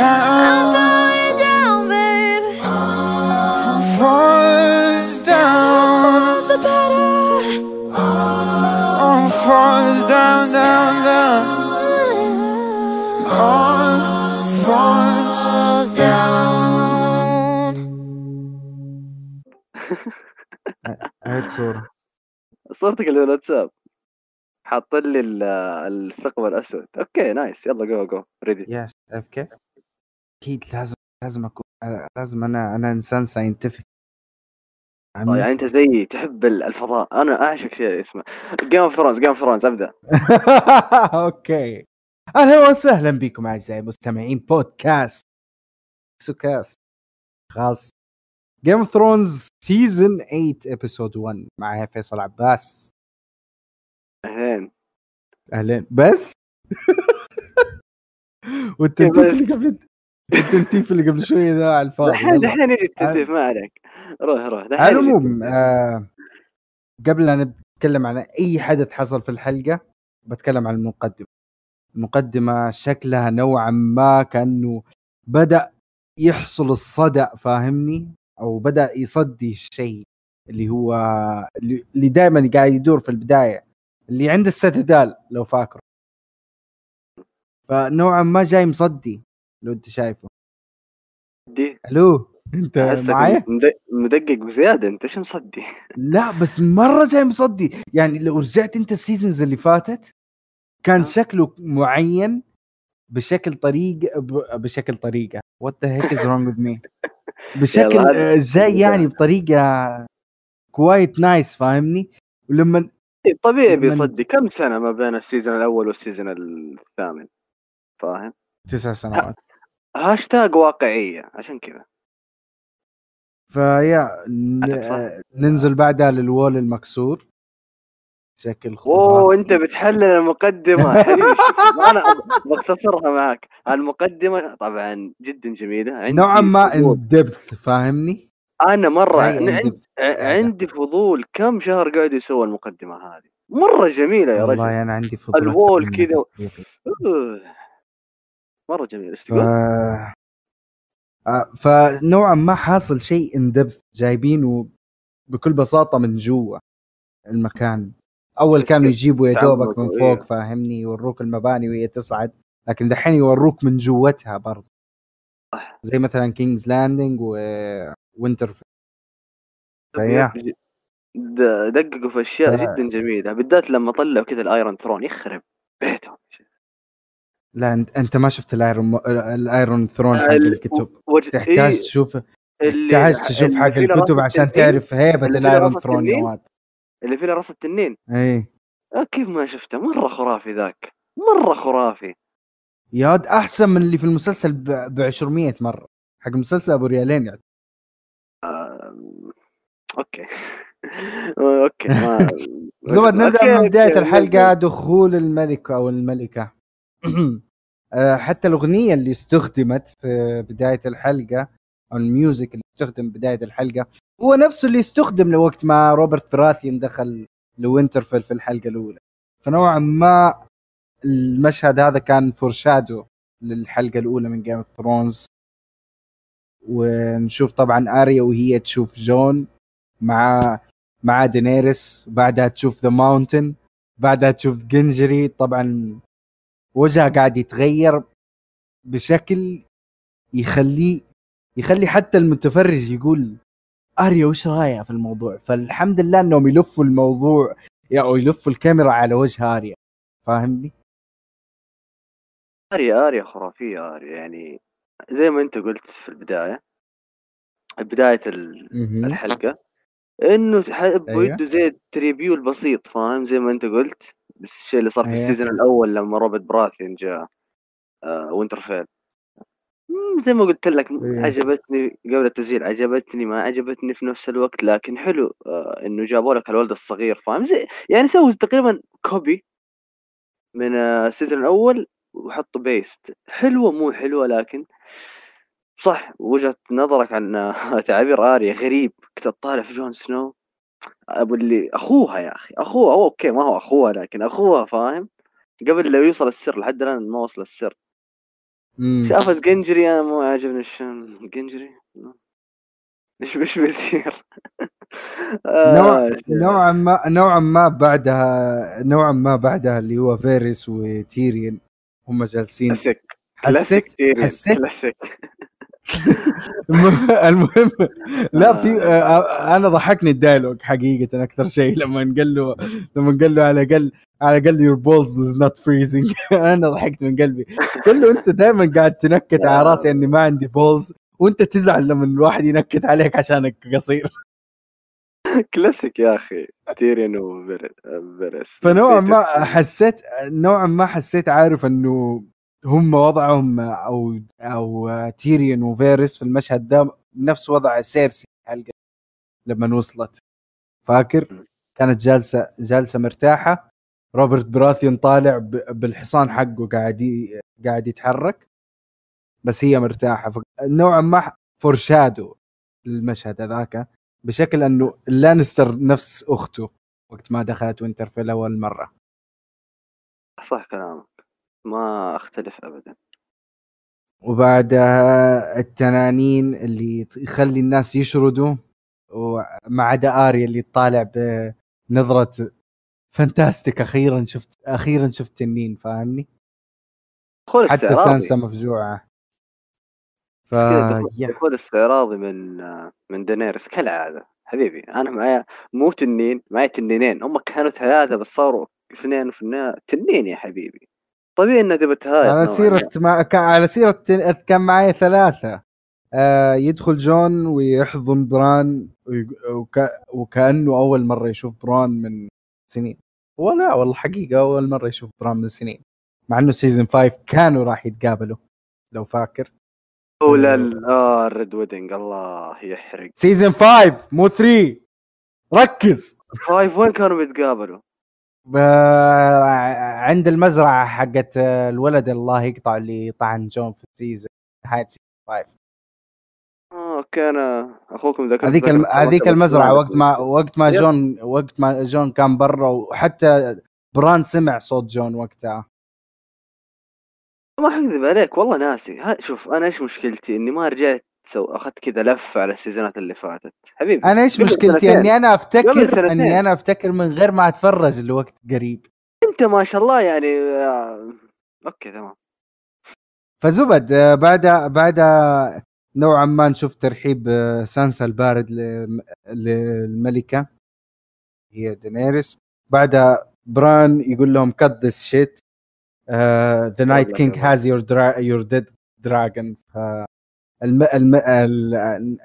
down, falling down, baby. falls down, The better. oh, falls down, down, down, oh, falls down. عيد صورة صورتك اللي الواتساب حاط لي ال- الثقب الاسود أوكي نايس يلا جو جو ready شايف كيف؟ أكيد لازم لازم أكون لازم أنا أنا إنسان scientific يعني أنت زيي تحب ال- الفضاء. أنا أعشق شيء اسمه Game of Thrones Game of Thrones أبدأ. okay. أهلا وسهلا بكم أعزائي المستمعين. بودكاست سوكاست خاص. Game of Thrones season 8 episode 1 معي فيصل عباس. أهلين. أهلين. بس؟ والتنتيف اللي قبل التنتيف اللي قبل شوية ذا على الفاضي دحين يلا. دحين يجي التنتيف ما عليك. روح روح. دحين على العموم. آه قبل ان نتكلم عن أي حدث حصل في الحلقة بتكلم عن المقدمة. المقدمة شكلها نوعا ما كأنه بدأ يحصل الصدى فاهمني؟ أو بدأ يصدي الشيء اللي هو اللي اللي دائما قاعد يدور في البداية اللي عند الستدال لو فاكره. فنوعا ما جاي مصدي. لو انت شايفه. دي ألو انت معايا؟ مد- مدقق بزيادة أنت إيش مصدي؟ لا بس مرة جاي مصدي. يعني لو رجعت أنت السيزونز اللي فاتت كان آه. شكله معين بشكل طريقه ب- بشكل طريقة. وات ذا هيك از رونج وذ مي بشكل آه، جاي يعني بطريقة quite nice فاهمني؟ ولما طبيعي من- بيصدي. كم سنة ما بين ال season الأول وال season الثامن؟ فاهم؟ تسع سنوات. هاشتاج واقعية عشان كذا. فيا ن- ننزل بعدها لل wall المكسور. شكل أوه خرافي أنت بتحلل المقدمة. حبيبي أنا بختصرها معك. المقدمة طبعا جدا جميلة. نوعا ما فضول. ان ديبث فاهمني؟ أنا مرة عندي عندي فضول كم شهر قاعدوا يسووا المقدمة هذه. مرة جميلة يا رجل. والله أنا عندي فضول الوول كذا. مرة جميل. إيش. تقول؟ آه، فنوعا ما حاصل شيء ان دبث جايبينه بكل بساطة من جوا المكان. أول كانوا يجيبوا يا دوبك من تعمقوا، فوق إيه. فاهمني؟ يوروك المباني وهي تصعد. لكن دحين يوروك من جوتها برضه. زي مثلا King's Landing و Winter دققوا في أشياء ف- جدا جميلة. بالذات لما طلعوا كذا ال Iron Throne يخرب بيتهم. لا انت ما شفت ال Iron ال Iron Throne حق ال- الكتب. تحتاج إيه، تشوف تحتاج تشوف حق الكتب عشان تعرف هيبة ال Iron Throne يا. واد. اللي فيه رأس التنين؟ إيه. آه، كيف ما شفته؟ مرة خرافي ذاك. مرة خرافي. يا واد أحسن من اللي في المسلسل ب 200 مرة. حق مسلسل أبو ريالين يعني. okay. okay ما زود نبدأ من بداية الحلقة دخول الملك أو الملكة. حتى الأغنية اللي استخدمت في بداية الحلقة أو ال music اللي استخدم بداية الحلقة هو نفسه اللي استخدم وقت ما روبرت براثيان دخل لوينترفيل في الحلقة الأولى. فنوعا ما المشهد هذا كان foreshadow للحلقة الأولى من Game of Thrones ونشوف طبعا أريا وهي تشوف جون مع مع دينيرس وبعدها تشوف The Mountain بعدها تشوف جندري طبعا وجهها قاعد يتغير بشكل يخليه يخلي حتى المتفرج يقول أريا وش رايها في الموضوع فالحمد لله إنهم يلفوا الموضوع أو يلفوا الكاميرا على وجه أريا فاهمني؟ أريا أريا خرافية أريا يعني زي ما أنت قلت في البداية بداية. الحلقة إنه حبوا أيوة. يدوا زي ال tribute البسيط فاهم زي ما أنت قلت الشيء اللي صار في أيوة. ال season الأول لما روبرت براثين جاء آه وينترفيل زي ما قلت لك أيوة. عجبتني قبل التسجيل عجبتني ما عجبتني في نفس الوقت لكن حلو آه إنه جابوا لك الولد الصغير فاهم؟ زي يعني سووا تقريبا copy من آه، ال season الأول وحطوا paste حلوة مو حلوة لكن صح وجهة نظرك عن آه، تعابير آريا غريب. كنت طالع في جون سنو؟ أبو اللي أخوها يا أخي أخوها هو okay ما هو أخوها لكن أخوها فاهم؟ قبل لو يوصل السر لحد الآن ما وصل السر. مم. شافت جنجري أنا مو عاجبني الشم جنجري؟ إيش إيش بيصير؟ نوع آه، نوعا ما نوعا ما بعدها نوعا ما بعدها اللي هو فيريس وتيريون هم جالسين. حسيت حسيت المهم لا في آه. آه، أنا ضحكني الدايلوج حقيقة أكثر شيء لما قال له لما قال له على الاقل على الاقل your balls is not freezing. أنا ضحكت من قلبي. قال له أنت دائما قاعد تنكت على رأسي إني ما عندي balls وأنت تزعل لما الواحد ينكت عليك عشانك قصير. كلاسيك يا أخي تيريون وفيرس فنوعا ما حسيت نوعا ما حسيت عارف إنه هم وضعهم أو أو تيريون وفيرس في المشهد ده نفس وضع سيرسي الحلقة لما وصلت. فاكر؟ كانت جالسة جالسة مرتاحة. روبرت براثيون طالع بالحصان حقه قاعد ي- قاعد يتحرك. بس هي مرتاحة. نوعا ما foreshadow المشهد هذاك بشكل أنه لانستر نفس أخته وقت ما دخلت وينترفيل أول مرة. صح كلامك. ما أختلف ابدا. وبعدها التنانين اللي يخلي الناس يشردوا وما عدا اريا اللي تطالع بنظرة fantastic أخيرا شفت أخيرا شفت تنين فاهمني؟ حتى. سانسا مفجوعة. ف دخول- استعراضي من من دينيرس كالعادة. حبيبي أنا معايا مو تنين معايا تنينين. هم كانوا ثلاثة بس صاروا اثنين في النهايه تنين يا حبيبي. طبيعي إنها تبى تهايط على نوعاً سيرة ما كان على سيرة كان معي ثلاثة. آه يدخل جون ويحضن بران وك... وكأنه أول مرة يشوف بران من سنين. ولا والله حقيقة أول مرة يشوف بران من سنين. مع إنه season 5 كانوا راح يتقابلوا لو فاكر. آه. ال red wedding الله يحرق. season 5 مو 3 ركز. five وين كانوا بيتقابلوا؟ عند المزرعة حقت الولد الله يقطع اللي طعن جون في ال season نهاية season 5 آه okay أنا أخوكم ذكرت هذيك الم... هذيك المزرعة وقت ما وقت ما. جون وقت ما جون كان برا وحتى بران سمع صوت جون وقتها. ما حكذب عليك والله ناسي. شوف أنا إيش مشكلتي؟ إني ما رجعت so أخذت كذا لفة على السيزونات اللي فاتت حبيبي أنا إيش مشكلتي. إني أنا أفتكر. إني أنا أفتكر من غير ما أتفرج الوقت قريب أنت ما شاء الله يعني آه، أوكي تمام فزبد آه، بعدها بعدها نوعا ما نشوف ترحيب آه، سانسا البارد للملكة هي دينيريس بعدها بران يقول لهم cut this shit uh, the night والله king يلا. has your الم... الم... ال...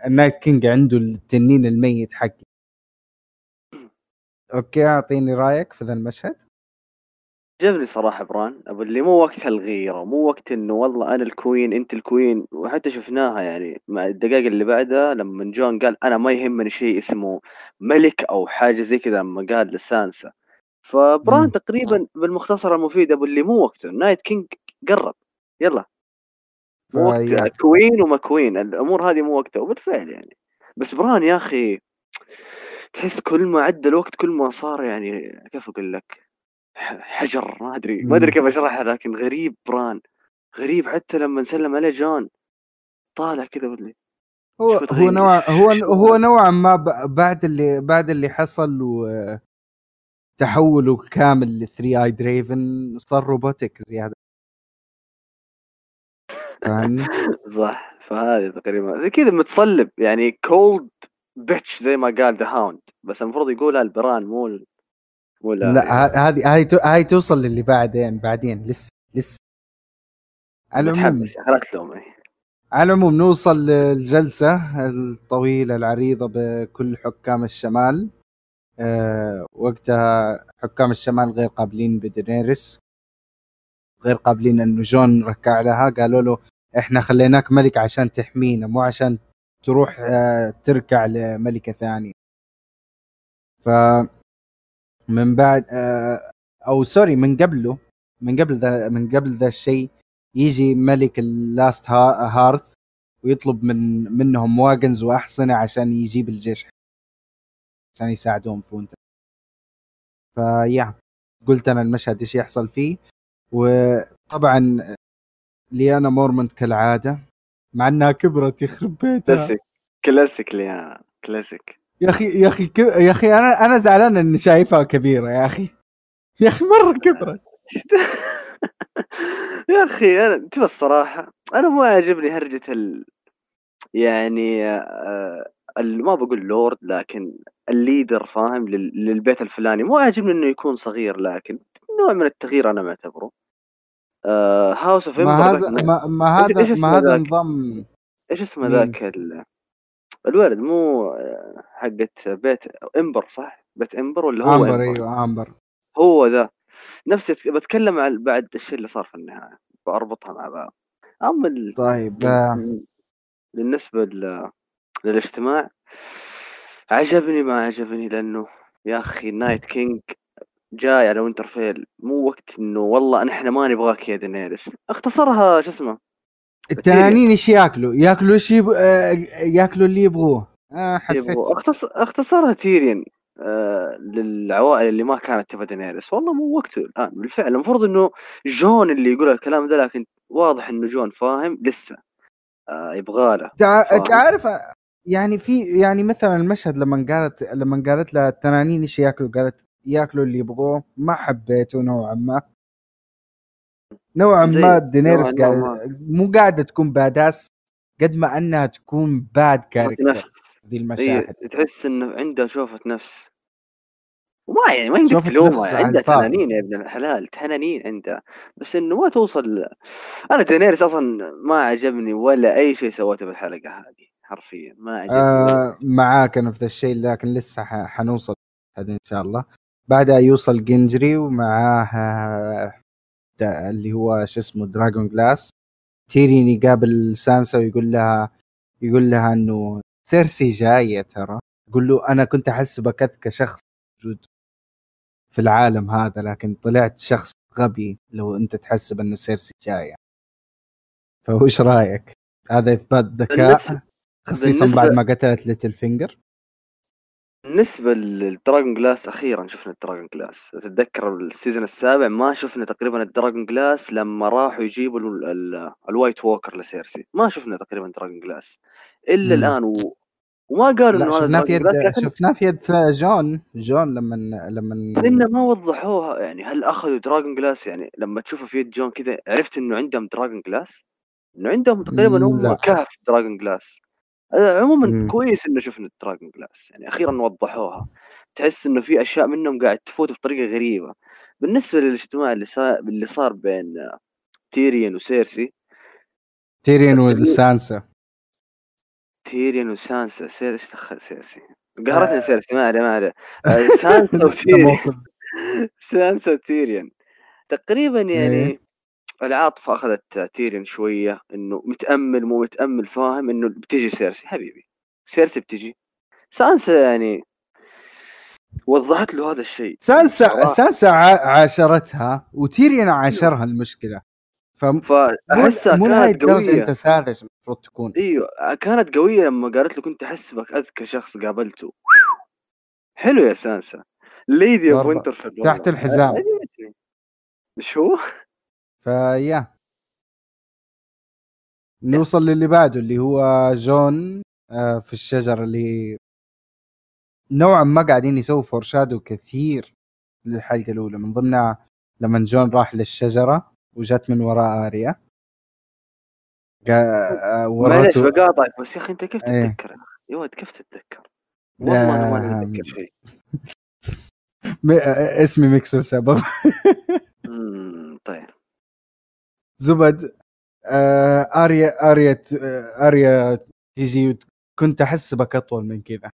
النايت كينج عنده التنين الميت حقي. okay أعطيني رأيك في ذا المشهد. عجبني صراحة بران أبو اللي مو وقت الغيرة مو وقت إنه والله أنا ال queen أنت ال queen وحتى شفناها يعني مع الدقائق اللي بعدها لما جون قال أنا ما يهمني شيء اسمه ملك أو حاجة زي كذا لما قال لسانسا. فبران. تقريبا بالمختصر المفيد أبو اللي مو وقته night king قرب. يلا. فيا. queen وما queen الأمور هذه مو وقتها وبالفعل يعني بس بران يا أخي تحس كل ما عدى الوقت كل ما صار يعني كيف أقول لك حجر ما أدري ما أدري. كيف أشرحها لكن غريب بران غريب حتى لما نسلم عليه جون طالع كذا بدلي هو هو؟ نوع هو هو؟ نوعا ما بعد اللي بعد اللي حصل و تحوله كامل ل 3 اي دريفن صار روبوتك زيادة فاهمني؟ صح فهذه تقريبا زي كذا متصلب يعني cold bitch زي ما قال the hound بس المفروض يقولها البران مو ال- مو لا هذه هاي تو- هاي توصل للي بعدين بعدين لسه لسه. على العموم تلومني على العموم نوصل للجلسة الطويلة العريضة بكل حكام الشمال. أه وقتها حكام الشمال غير قابلين بدينيريس غير قابلين انه جون ركع لها قالوا له إحنا خليناك ملك عشان تحمينا مو عشان تروح أه تركع لملكة ثانية. ف من بعد أه أو sorry من قبله من قبل ذا من قبل ذا الشيء يجي ملك ال Last ها- Hearth ويطلب من منهم wagons وأحصنة عشان يجيب الجيش عشان يساعدوهم في وينتر فيا قلت أنا المشهد إيش يحصل فيه. وطبعا ليانا مورمنت كالعادة مع إنها كبرت يخرب بيتها كلاسيك. كلاسيك ليانا كلاسيك. يا أخي يا أخي ك... يا أخي أنا أنا زعلان إني شايفها كبيرة يا أخي. يا أخي مرة كبرت. يا أخي أنا تبى الصراحة أنا مو عاجبني هرجة ال... يعني آه، ال... ما بقول لورد لكن الليدر فاهم لل... للبيت الفلاني. مو عاجبني إنه يكون صغير لكن نوع من التغيير أنا معتبره. هاوس اوف ما هذا ما, ما هذا ما هذا؟ نظام إيش اسمه؟ ذاك ال... الولد مو آه، حقت بيت إمبر صح؟ بيت إمبر ولا هو آمبر إمبر؟ إيوه آمبر هو ذا نفس بتكلم عن بعد الشيء اللي صار في النهاية بربطها مع بعض اما ال... طيب آه، بالنسبة ل... للاجتماع عجبني ما عجبني لأنه يا أخي night king جاي على وينترفيل مو وقت إنه والله نحن ما نبغاك يا دينيرس اختصرها شو اسمه؟ التنانين إيش ياكلوا؟ ياكلوا إيش يب... آه، ياكلوا اللي يبغوه. آه حسيت. يبغوا اختص... اختصرها تيريان آه للعوائل اللي ما كانت تبغى دينيرس والله مو وقته الآن. بالفعل. المفروض إنه جون اللي يقول الكلام ده لكن واضح إنه جون فاهم لسه. آه يبغى له. تعرف يعني في يعني مثلا المشهد لما قالت لما قالت لها التنانين إيش ياكلوا؟ قالت ياكلوا اللي يبغوه ما حبيته نوعا ما. نوعا ما دينيرس. قاعد مو قاعدة تكون badass قد ما أنها تكون bad character ذي المشاهد. تحس إنه عندها شوفة نفس. وما يعني ما على عندها الفاضي. تنانين يا ابن الحلال تنانين عندها بس إنه ما توصل أنا دينيرس أصلا ما عجبني ولا أي شيء سوته بالحلقة هذه حرفيا ما عجبني. آه معاك أنا في ذا الشيء لكن لسه حنوصل هذا إن شاء الله. بعدها يوصل جندري ومعاه آه، اللي هو شو اسمه dragonglass تيريون يقابل سانسا ويقول لها يقول لها إنه سيرسي جاية ترى؟ يقول له أنا كنت احسبك اذكى شخص موجود في العالم هذا لكن طلعت شخص غبي لو أنت تحسب ان سيرسي جاية فوش رأيك؟ هذا إثبات ذكاء خصيصا بعد ما قتلت ليتل فينجر بالنسبة للدراجون جلاس أخيرا شفنا ال dragonglass تتذكر ال season السابع ما شفنا تقريبا ال dragonglass لما راحوا يجيبوا ال- ال- ال White Walker لسيرسي. ما شفنا تقريبا dragonglass إلا مم. الآن و... وما قالوا إنه هذا شفناه في dragon يد glass لكن شفناه في يد جون. جون لما لما بس إنه ما وضحوها. يعني هل أخذوا dragonglass يعني لما تشوفه في يد جون كذا عرفت إنه عندهم dragonglass إنه عندهم تقريبا هم. كهف dragonglass عموما مم. كويس إنه شفنا ال dragonglass. يعني أخيرا وضحوها. تحس إنه في أشياء منهم قاعد تفوت بطريقة غريبة. بالنسبة للاجتماع اللي صار اللي صار بين آه، تيريان وسيرسي. تيريان وسانسا. تيريان وسانسا. سير إيش دخل سيرسي. قهرتني سيرسي ما عليه ما عليه. آه، سانسا وتيريان. سانسا وتيريان. تقريبا يعني العاطفة أخذت تيريان شوية إنه متأمل مو متأمل فاهم؟ إنه بتجي سيرسي. حبيبي سيرسي بتجي. سانسا يعني وضحت له هذا الشيء. سانسا. سانسا عاشرتها وتيرين عاشرها المشكلة. فمو فاحسها مو لهي قوية. أنت ساذج المفروض تكون. إيوه كانت قوية لما قالت له كنت احسبك أذكى شخص قابلته. حلو يا سانسا. ليدي اوف. وينترفيل تحت الحزام. عجبتني إيش هو؟ فيا. نوصل للي بعده اللي هو جون آه، في الشجرة اللي نوعا ما قاعدين يسووا فورشادو كثير للحلقة الأولى. من ضمنها لما جون راح للشجرة وجت من وراء آريا. قا- آه، معلش بقاطعك بس يا أخي أنت كيف إيه. تتذكر؟ يا ولد كيف تتذكر؟ والله أنا ما اتذكر شيء. آه، اسمي ميكسو سبب طيب. زبد آه، آريا آريا آريا تيجي كنت احسبك أطول من كذا.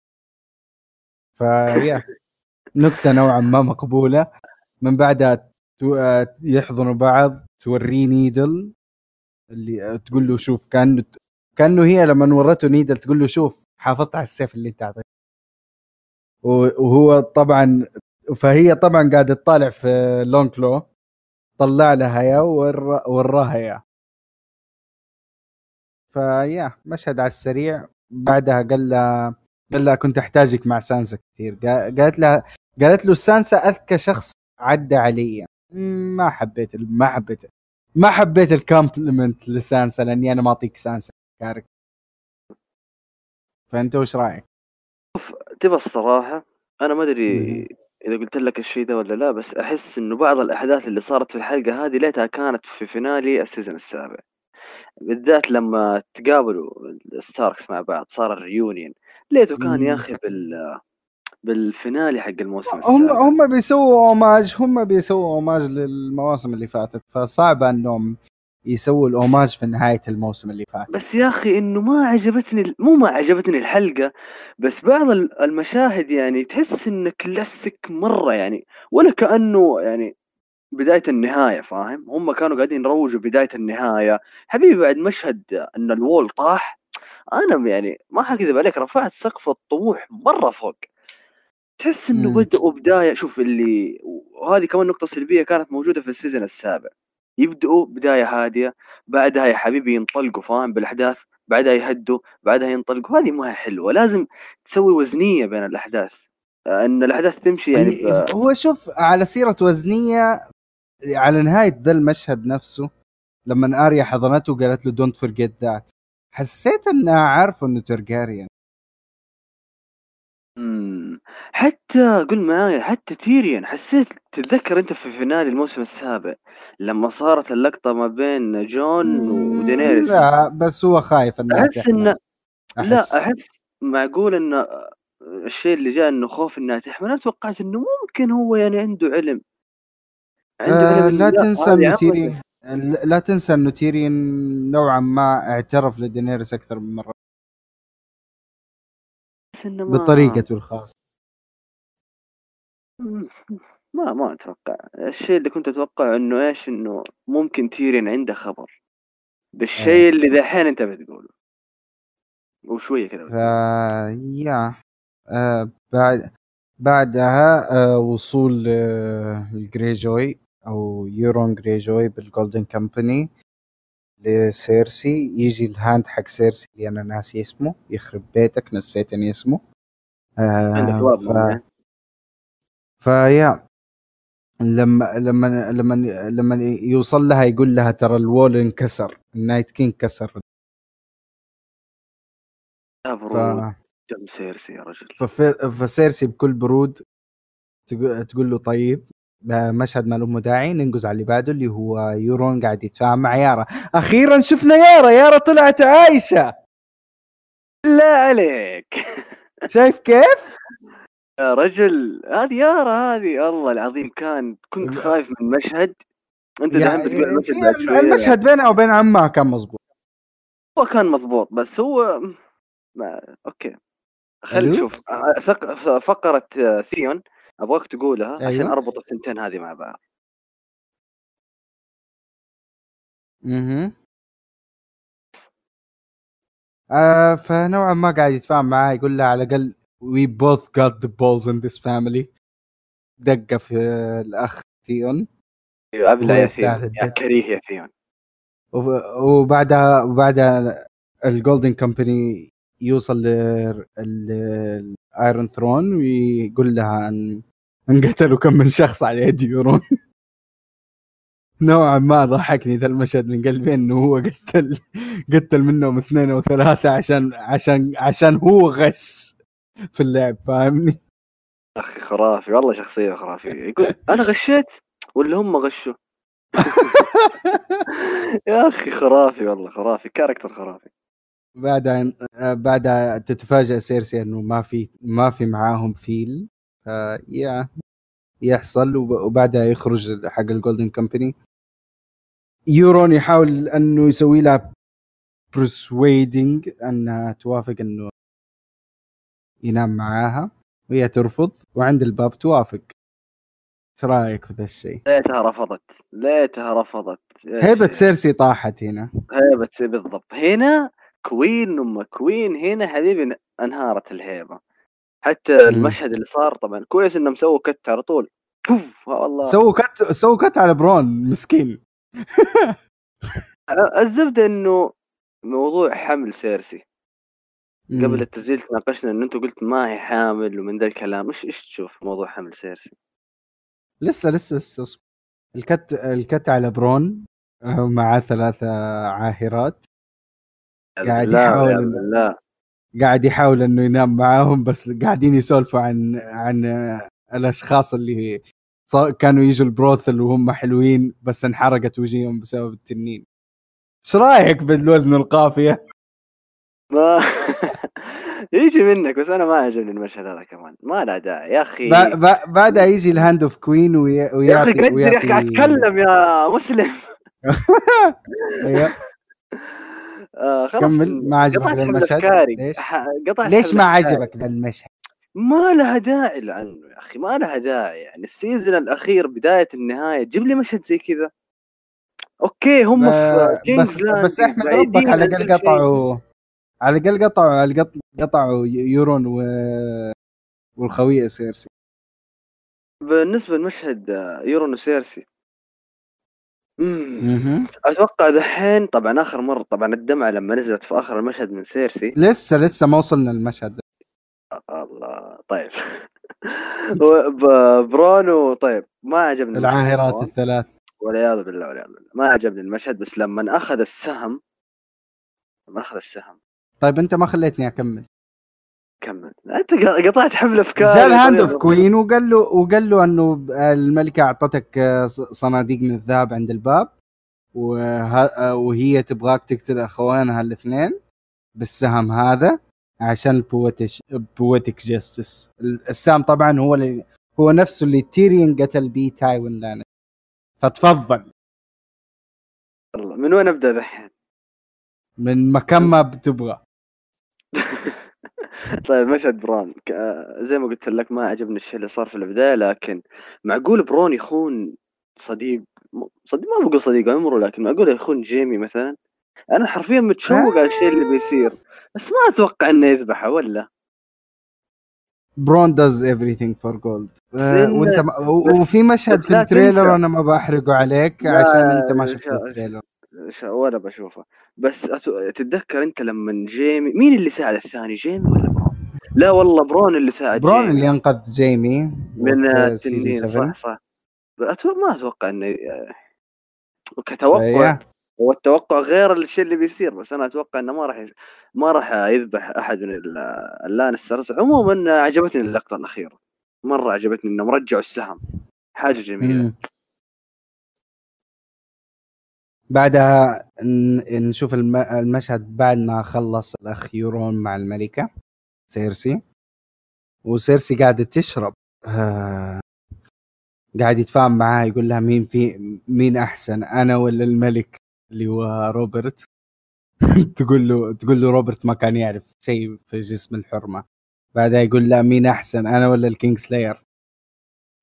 فيا نكتة نوعا ما مقبولة. من بعدها آه، يحضنوا بعض توريه نيدل اللي آه، تقول له شوف كانه كأنه هي لما ورته نيدل تقول له شوف حافظت على السيف اللي انت أعطيته. وهو طبعا فهي طبعا قاعدة تطالع في لونج كلو طلع لها يا ور- وراها يا. فيا مشهد على السريع. بعدها قال لها قال لها كنت أحتاجك مع سانسا كثير قا- قالت لها قالت له سانسا أذكى شخص عدى علي. ما حبيت ما حبيت ما حبيت ال compliment لسانسا لأني أنا ما أعطيك سانسا character. فأنت وش رأيك؟ تبى الصراحة أنا ما مم. إذا قلت لك الشيء ده ولا لا بس أحس إنه بعض الأحداث اللي صارت في الحلقة هذه ليتها كانت في finale ال season السابع. بالذات لما تقابلوا الستاركس مع بعض صار ال reunion. ليته كان. يا أخي بال بال finale حق الموسم هم السابع. هم بيسووا homage هم بيسووا homage للمواسم اللي فاتت فصعب إنهم يسووا ال homage في نهاية الموسم اللي فات. بس يا أخي إنه ما عجبتني مو ما عجبتني الحلقة بس بعض ال- المشاهد يعني تحس إنه كلاسيك مرة يعني ولا كأنه يعني بداية النهاية فاهم؟ هم كانوا قاعدين يروجوا بداية النهاية. حبيبي بعد مشهد إن الوول طاح أنا يعني ما حكذب عليك رفعت سقف الطموح مرة فوق. تحس إنه مم. بدأوا بداية شوف اللي وهذه كمان نقطة سلبية كانت موجودة في السيزون السابع. يبدأوا بداية هادية بعدها يا حبيبي ينطلقوا فاهم؟ بالأحداث بعدها يهدوا بعدها ينطلقوا. هذه ما هي حلوة. لازم تسوي وزنية بين الأحداث. آه، إن الأحداث تمشي يعني ب... هو شوف على سيرة وزنية على نهاية ذا المشهد نفسه لما أريا حضنته وقالت له دونت فورجيت ذات حسيت انها عارفه إنه ترجاريان حتى قل معايا حتى تيريان حسيت تتذكر أنت في فينال الموسم السابع لما صارت اللقطة ما بين جون ودينيريس لا بس هو خايف أحس تحمل. إنه لا أحس. أحس معقول إنه الشيء اللي جاء إنه خوف إنها تحمل أنا توقعت إنه ممكن هو يعني عنده علم عنده آه علم لا إنه تنسى هذه إنه. تيريان لا تنسى إنه تيريان نوعا ما اعترف لدينيريس أكثر من مرة بس انه ما بطريقته الخاصة. ما ما أتوقع. الشيء اللي كنت أتوقع إنه إيش إنه ممكن تيرين عنده خبر. بالشيء إيه. اللي دحين أنت بتقوله. وشوية كذا ف يا. آه بعد بعدها آه وصول آه الجريجوي أو يورون جريجوي بال Golden Company لسيرسي يجي ال Hand حق سيرسي اللي أنا ناسي اسمه يخرب بيتك نسيتني اسمه. آه ف... فيا لما لما لما لما يوصل لها يقول لها ترى ال wall انكسر ال Night King كسر. ف... damn سيرسي يا رجل. فف... فسيرسي بكل برود تقول, له طيب. مشهد ما له داعي ننقز على اللي بعده اللي هو يورون قاعد يتفاهم مع يارا. أخيرا شفنا يارا يارا طلعت عايشة. لا عليك. شايف كيف؟ يا رجل هذه يارا هذه. الله العظيم كان كنت خايف من مشهد أنت دحين يعني بتقول المشهد المشهد بينها وبين عمها كان مظبوط هو كان مضبوط بس هو ما أوكي. خل ألو؟ شوف آه، ثق... ف- فقرة آه، ثيون. أبغاك تقولها عشان أيوه. أربط الثنتين هذه مع بعض. أها. آه فنوعا ما قاعد يتفاهم معاه يقول لها على الأقل we both got the balls in this family. دقة في الأخ ثيون. أيوه ابلع يا ثيون يا. كريه يا ثيون. وب- وبعدها وبعدها ال Golden Company يوصل لل Iron Throne ويقول لها أن انقتلوا كم من شخص على يد يورون. نوعا ما ضحكني ذا المشهد من قلبي إنه هو قتل قتل منهم اثنين أو ثلاثة عشان عشان عشان هو غش في اللعب فاهمني؟ أخي خرافي والله شخصية خرافية. يقول أنا غشيت ولا هم غشوا؟ يا أخي خرافي والله خرافي character خرافي. بعدها بعدها تتفاجأ سيرسي إنه ما في ما في معاهم فيل. فيا يحصل وب- وبعدها يخرج حق ال Golden Company يورون يحاول إنه يسوي لها persuading إنها توافق إنه ينام معاها وهي ترفض وعند الباب توافق. إيش رأيك في ذا الشيء؟ ليتها رفضت ليتها رفضت. هيبة. سيرسي طاحت هنا. هيبة سي- بالضبط. هنا queen ام queen هنا حبيبي انهارت الهيبة. حتى المشهد اللي صار طبعا كويس إنهم سووا cut على طول. والله سووا cut سووا cut على برون مسكين. الزبده إنه موضوع حمل سيرسي. قبل التسجيل تناقشنا إنه انت قلت ما هي حامل ومن ذا الكلام. إيش إيش تشوف موضوع حمل سيرسي؟ لسه لسه لسه. ال cut ال cut على برون آه، مع ثلاثة عاهرات. قاعد يحاول يا قاعد يحاول إنه ينام معاهم بس قاعدين يسولفوا عن عن الأشخاص اللي كانوا يجوا ال brothel وهم حلوين بس انحرقت وجيهم بسبب التنين إيش رأيك بالوزن والقافية؟ ما يجي منك بس أنا ما عجبني المشهد هذا كمان ما له داعي يا أخي بعدها يجي ال Hand of Queen وي- يا أخي ويعطي قدر يا أخي قاعد أتكلم يا مسلم. آه خلاص كمل ما عجبك المشهد. ليش؟ قطعت ليش ما. عجبك ذا المشهد؟ ما لها داعي لعنه يا أخي ما لها داعي يعني ال season الأخير بداية النهاية جيب لي مشهد زي كذا okay هم في بس بس إحمد ربك على الأقل. قطعوا على الأقل قطعوا على قطعوا يورون و... والخوية سيرسي بالنسبة لمشهد يورون وسيرسي أتوقع دحين طبعا آخر مرة طبعا الدمعة لما نزلت في آخر المشهد من سيرسي. لسه لسه ما وصلنا المشهد ده. الله. طيب. برون طيب ما عجبني العاهرات. الثلاث. والعياذ بالله والعياذ بالله. ما عجبني المشهد بس لما أخذ السهم لما أخذ السهم. طيب أنت ما خليتني أكمل. كمل. أنت قطعت حبل افكار جاء ال Hand of Queen وقال له وقال له إنه الملكة أعطتك آه، صناديق من الذهب عند الباب وه... وهي تبغاك تقتل أخوانها الاثنين بالسهم هذا عشان ال poetic poetic justice. السهم طبعا هو اللي هو نفسه اللي تيريون قتل بيه تايون لانستر فتفضل. الله من وين أبدأ دحين؟ من مكان ما بتبغى. طيب مشهد آه، زي ما قلت لك ما عجبني الشيء اللي صار في البداية لكن معقول برون يخون صديق؟ صديق ما بقول صديق عمره لكن معقول يخون جيمي مثلا؟ أنا حرفيا متشوق على الشيء اللي بيصير بس ما أتوقع إنه يذبحه ولا؟ برون does everything for gold وأنت ما... وفي مشهد في ال trailer. وأنا ما بحرقه عليك عشان أنت ما شفت التريلر. ولا بشوفه. بس أت- تتذكر أنت لما جيمي مين اللي ساعد الثاني جيمي ولا برون؟ لا والله برون اللي ساعد برون جيمي. اللي انقذ جيمي من التنين season 7 صح صح. أتوقع ما أتوقع إنه كتوقع. هو التوقع غير الشيء اللي بيصير بس أنا أتوقع إنه ما راح يز- ما راح يذبح أحد من ال- اللانسترز. عموما عجبتني اللقطة الأخيرة. مرة عجبتني انهم رجعوا السهم. حاجة جميلة. بعدها نشوف الم- المشهد بعد ما خلص الأخ يورون مع الملكة سيرسي. وسيرسي قاعدة تشرب. آه، قاعد يتفاهم معاها يقول لها مين في مين أحسن أنا ولا الملك؟ اللي هو روبرت. تقول له تقول له روبرت ما كان يعرف شيء في جسم الحرمة. بعدها يقول لها مين أحسن أنا ولا ال Kingslayer؟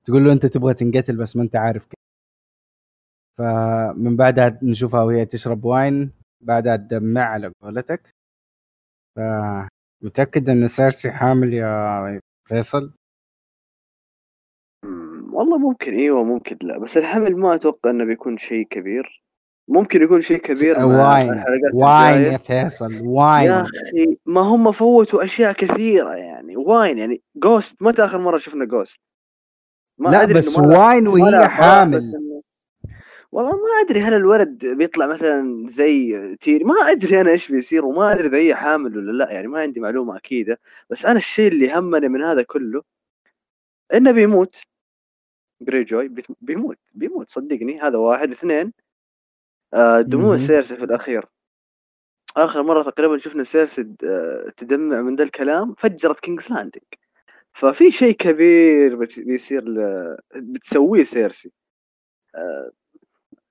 تقول له أنت تبغى تنقتل بس ما أنت عارف فمن بعدها نشوفها وهي تشرب wine بعدها تدمع على قولتك. ف متأكد إن سيرسي حامل يا فيصل؟ والله ممكن إيوه ممكن لا بس الحمل ما أتوقع إنه بيكون شيء كبير. ممكن يكون شيء كبير wine wine. يا فيصل يا wine أخي ما هم فوتوا أشياء كثيرة يعني wine يعني Ghost متى آخر مرة شفنا Ghost ما لا بس wine وهي حامل. والله ما أدري هل الولد بيطلع مثلا زي تيري ما أدري أنا إيش بيصير وما أدري إذا هي حامل ولا لا يعني ما عندي معلومة أكيدة بس أنا الشيء اللي همني من هذا كله إنه بيموت جري جوي بيموت بيموت صدقني هذا واحد اثنين آه، دموع. سيرسي في الأخير آخر مرة تقريبا شفنا سيرسي آه، تدمع من ذا الكلام فجرت كينجز لاندنج ففي شيء كبير بيصير. بتسويه سيرسي آه،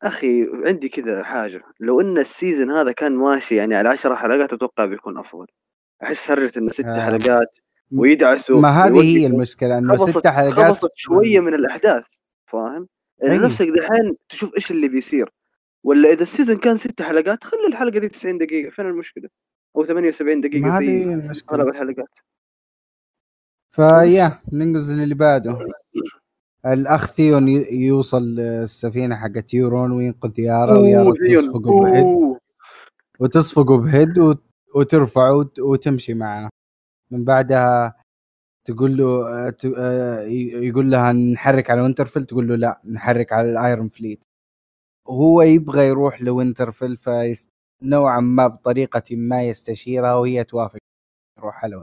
أخي عندي كذا حاجة لو إن ال season هذا كان ماشي يعني على عشرة حلقات أتوقع بيكون أفضل أحس هرجة إنه ست آه، حلقات ويدعسوا ما هذه هي. المشكلة إنه ست حلقات خبصت شوية من الأحداث فاهم؟ يعني. نفسك دحين تشوف إيش اللي بيصير ولا إذا ال season كان ست حلقات خلي الحلقة دي 90 دقيقة فين المشكلة؟ أو 78 دقيقة زي اغلب المشكلة الحلقات فيا ننقز للي بعده الأخ ثيون يوصل السفينة حقت يورون وينقذ يارا ويارا. تصفقه ب head أوه. وتصفقه بهيد وت- وترفعه وت- وتمشي معه من بعدها تقول له آه، يقول لها نحرك على Winterfell تقول له لا نحرك على ال Iron Fleet هو يبغى يروح ل Winterfell فيس نوعا ما بطريقة ما يستشيرها وهي توافق يروح على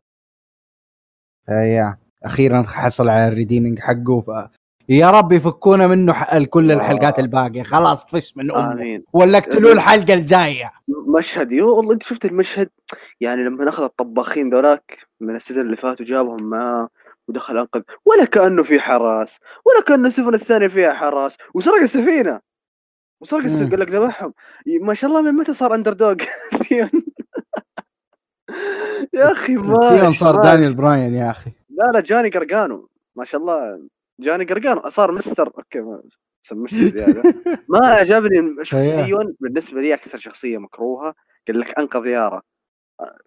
فيا أخيرا حصل على ال redeeming حقه ف... يا رب يفكونا منه كل. الحلقات الباقية. خلاص طفش من امه آمين. ولا اقتلوه الحلقة الجاية. مشهد. يو والله انت شفت المشهد؟ يعني لما اخذ الطباخين ذولاك من ال season اللي فات وجابهم معاه ودخل أنقذ ولا كأنه في حراس ولا كأن السفن الثانية فيها حراس وسرق السفينة. وسرق السفينه. قال لك ذبحهم. ما شاء الله من متى صار underdog يا أخي ما صار دانيال براين يا أخي. لا لا جاني قرقانو. ما شاء الله. جاني قرقانو صار مستر. أوكي ما سم مستر زيادة. ما عجبني. ثيون بالنسبة لي أكثر شخصية مكروهة. قال لك أنقذ يارا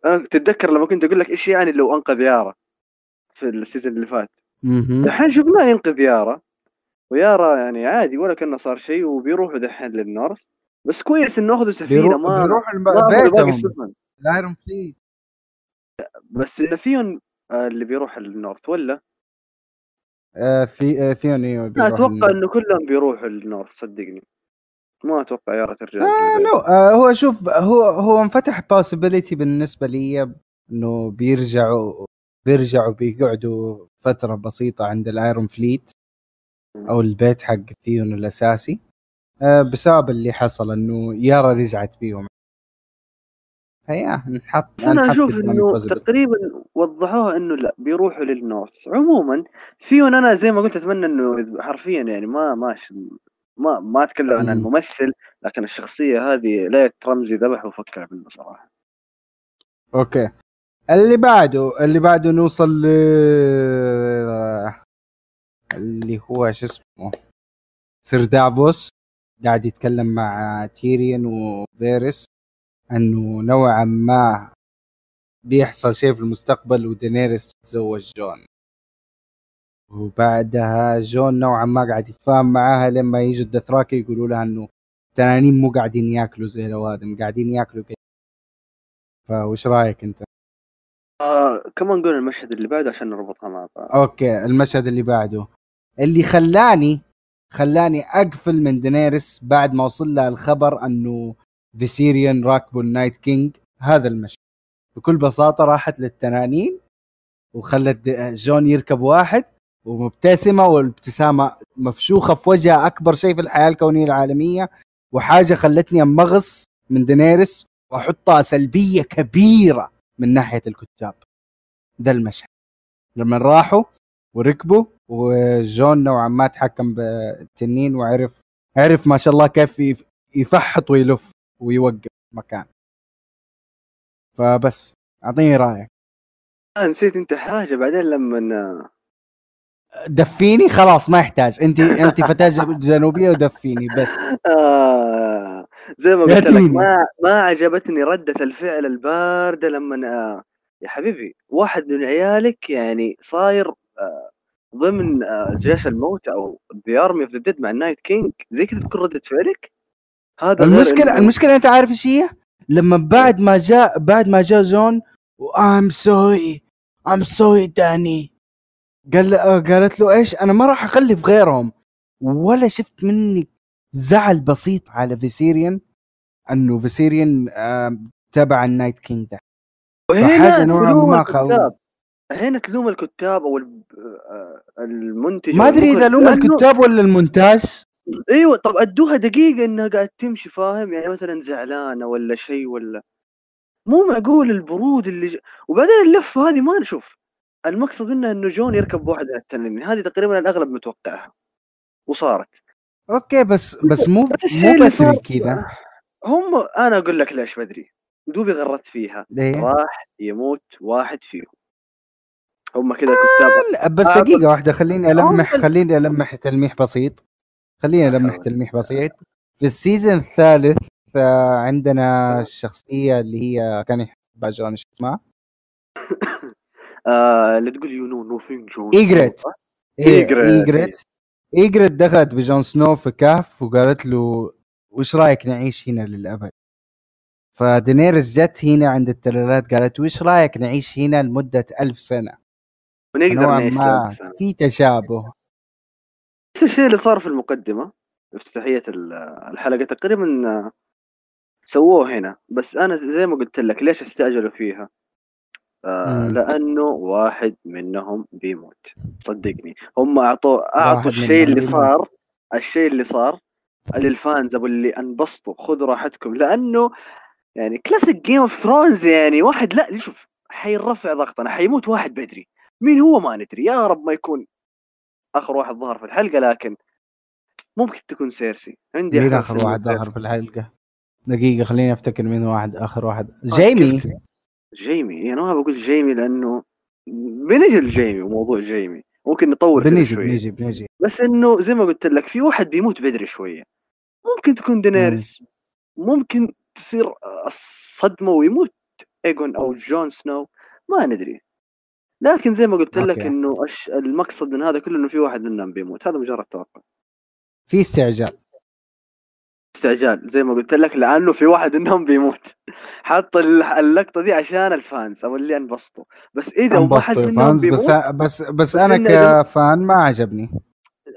تتذكر لما كنت أقول لك إيش يعني لو أنقذ يارا في ال season اللي فات. دحين شفناه ينقذ يارا ويارا يعني عادي ولا كأنه صار شيء وبيروحوا دحين لل North. بس كويس إنه أخذوا سفينة ما بيروح الب- ما أخذوا باقي بيتهم. ال Iron Fleet. بس ان ثيون آه، اللي بيروح لل North ولا؟ آه في آه ثيون أنا بيروح أتوقع. إنه كلهم بيروحوا لل North صدقني ما أتوقع يارا ترجع آه. no آه هو شوف هو هو انفتح possibility بالنسبة لي إنه بيرجعوا بيرجعوا بيقعدوا فترة بسيطة عند ال Iron Fleet أو البيت حق ثيون الأساسي آه بسبب اللي حصل إنه يارا رجعت بيهم هيا نحط أنا نحط أشوف إنه. تقريبا وضحوها إنه لا بيروحوا لل North عموما ثيون أنا زي ما قلت أتمنى إنه حرفيا يعني ما ما ما ما أتكلم عن مم. الممثل لكن الشخصية هذه ليت رمزي ذبح وفكر منه صراحة أوكي اللي بعده اللي بعده نوصل ل اللي هو شو اسمه سير دافوس قاعد يتكلم مع تيريون وفيرس أنه نوعا ما بيحصل شيء في المستقبل ودينيريس تتزوج جون. وبعدها جون نوعا ما قاعد يتفاهم معاها لما يجوا الدثراكي يقولوا لها إنه التنانين مو قاعدين ياكلوا زي الأوادم قاعدين ياكلوا كده فوش رأيك أنت؟ آه كمان نقول المشهد اللي بعده عشان نربطها مع بعض أوكي المشهد اللي بعده. اللي خلاني خلاني أقفل من دينيريس بعد ما وصل لها الخبر إنه فيسيريان راكبوا ال Night King هذا المشهد. بكل بساطة راحت للتنانين وخلت جون يركب واحد ومبتسمة والابتسامة مفشوخة في وجهها أكبر شيء في الحياة الكونية العالمية. وحاجة خلتني امغص من دينيريس وأحطها سلبية كبيرة من ناحية الكتاب. ده المشهد. لما راحوا وركبوا وجون نوعا ما تحكم بالتنين وعرف عرف ما شاء الله كيف يف- يفحط ويلف. ويوقف مكان فبس أعطيني رأيك. آه نسيت أنت حاجة بعدين لما دفيني؟ خلاص ما يحتاج. أنت أنت فتاة جنوبية ودفيني بس. آه زي ما قلت لك. ما ما عجبتني ردة الفعل الباردة لما آه يا حبيبي واحد من عيالك يعني صاير آه ضمن آه جيش الموت أو the army of the dead مع ال Night King زي كذا تكون ردة فعلك؟ هذا المشكلة المشكلة أنت عارف إيش هي؟ لما بعد ما جاء بعد ما جاء جون I'm sorry I'm sorry داني. قال آه، قالت له إيش؟ أنا ما راح أخلف غيرهم. ولا شفت مني زعل بسيط على فيسيريان إنه فيسيريان تبع ال Night King ده. فحاجة نوعاً ما هنا تلوم الكتاب أو آه، المنتج ما أدري إذا لوم الكتاب ولا المونتاج. إيوه طب أدوها دقيقة إنها قاعد تمشي فاهم؟ يعني مثلا زعلانة ولا شيء ولا مو معقول البرود اللي ج... وبعدين اللفه هذه ما نشوف. المقصد منها إنه جون يركب واحد من التنانين هذه تقريبا الأغلب متوقعها وصارت. أوكي بس بس مو بس مو بدري كذا. هم أنا أقول لك ليش بدري دوبي غردت فيها. ليه؟ راح يموت واحد فيهم. هم كذا الكتاب بس آه، دقيقة واحدة خليني ألمح خليني ألمح تلميح بسيط. خليني ألمح حاول. تلميح بسيط في ال season الثالث آه، عندنا الشخصية اللي هي كان يحبها جون إيش اسمها؟ آه اللي تقول you know nothing جون إيجريت. إيه، إيجريت. إيجريت إيجريت دخلت بجون سنو في كهف وقالت له وش رأيك نعيش هنا للأبد؟ فدينيرس جت هنا عند الشلالات قالت وش رأيك نعيش هنا لمدة ألف سنة؟ ونقدر نعيش ما. في تشابه نفس الشيء اللي صار في المقدمة افتتاحية ال- الحلقة تقريبا سووه هنا. بس أنا زي ما قلت لك ليش استعجلوا فيها؟ آه مم. لأنه واحد منهم بيموت. صدقني. هم اعطوا واحد أعطوا الشيء اللي. صار الشيء اللي صار لل fans أبو اللي أنبسطوا. خذوا راحتكم. لأنه يعني classic Game of Thrones يعني واحد لا شوف حيرفع ضغطنا. حيموت واحد بدري. مين هو ما ندري. يا رب ما يكون آخر واحد ظهر في الحلقة لكن ممكن تكون سيرسي. عندي مين آخر واحد سيرسي. ظهر في الحلقة؟ دقيقة خليني أفتكر مين واحد آخر واحد. جيمي. جيمي. أنا ما بقول جيمي لأنه بنجي لجيمي وموضوع جيمي. ممكن نطور كذا بنيجي شوي بنيجي بنيجي بس إنه زي ما قلت لك في واحد بيموت بدري شوية. ممكن تكون دينيريس. ممكن تصير الصدمة ويموت إيجون أو جون سنو. ما ندري. لكن زي ما قلت لك أوكي. إنه الش- المقصد من هذا كله إنه في واحد منهم بيموت. هذا مجرد توقع. في استعجال. استعجال. زي ما قلت لك لأنه في واحد منهم بيموت. حط ال- اللقطة دي عشان ال fans أو اللي أنبسطوا. بس إذا ما حد أنبسطوا يا منهم بيموت بس بس بس أنا ك fan ما عجبني.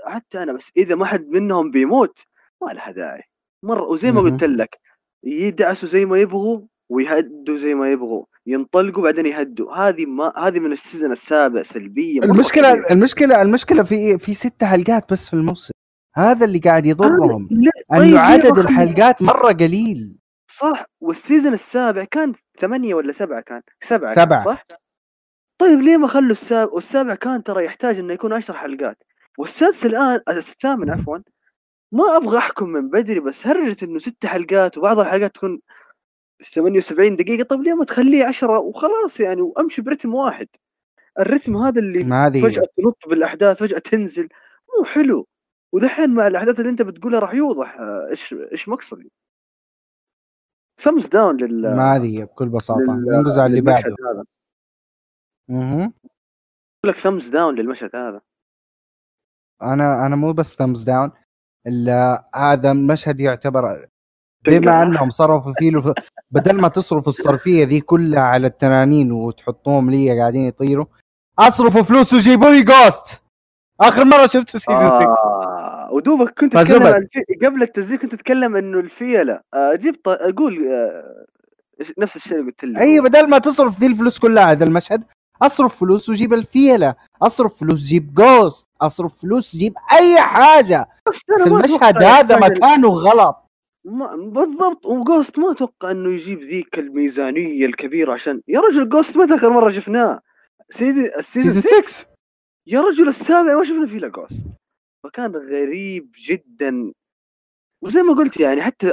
حتى أنا بس إذا ما حد منهم بيموت ما لها داعي. مرة وزي ما. قلت لك يدعسوا زي ما يبغوا ويهدوا زي ما يبغوا. ينطلقوا بعدين يهدوا. هذه ما هذه من ال season السابع سلبية. المشكلة كبيرة. المشكلة المشكلة في في ست حلقات بس في الموسم. هذا اللي قاعد يضرهم. لا، طيب انه عدد الحلقات مرة قليل. صح وال season السابع كان ثمانية ولا سبعة كان؟ سبعة سبعة. صح؟ طيب ليه ما خلوا السابع والسابع كان ترى يحتاج إنه يكون عشر حلقات. والسادس الآن الثامن عفوا ما أبغى أحكم من بدري بس هرجة إنه ست حلقات وبعض الحلقات تكون 78 دقيقة طيب ليه ما تخليه 10 وخلاص يعني وأمشي برتم واحد. الرتم هذا اللي ما هذه فجأة تنط بالأحداث فجأة تنزل. مو حلو. ودحين مع الأحداث اللي أنت بتقولها راح يوضح آه، إيش إيش مقصدي. ثمز داون لل ما هذه بكل بساطة. لل- ننقز على اللي بعده. مهم. أقول لك thumbs down للمشهد هذا. أنا أنا مو بس thumbs down إلا هذا المشهد يعتبر بما أنهم صرفوا فيه بدل ما تصرف الصرفية ذي كلها على التنانين وتحطوهم لي قاعدين يطيروا أصرفوا فلوس وجيبوا لي جوست آخر مرة شفت season 6 آه ودوبك كنت. تتكلم الفي... قبل التسجيل كنت تتكلم إنه الفيلة آه جبت أقول آه نفس الشيء اللي قلت لي اي بدل ما تصرف ذي الفلوس كلها على ذا المشهد أصرف فلوس وجيب الفيلة أصرف فلوس جيب جوست أصرف فلوس جيب أي حاجة. بس, المشهد هذا مكانه غلط. ما بالضبط وجوست ما أتوقع إنه يجيب ذيك الميزانية الكبيرة عشان يا رجل جوست متى اخر مره شفناه؟ سيدي ال season season 6 6 يا رجل السابع ما شفنا فيه إلا جوست فكان غريب جدا. وزي ما قلت يعني حتى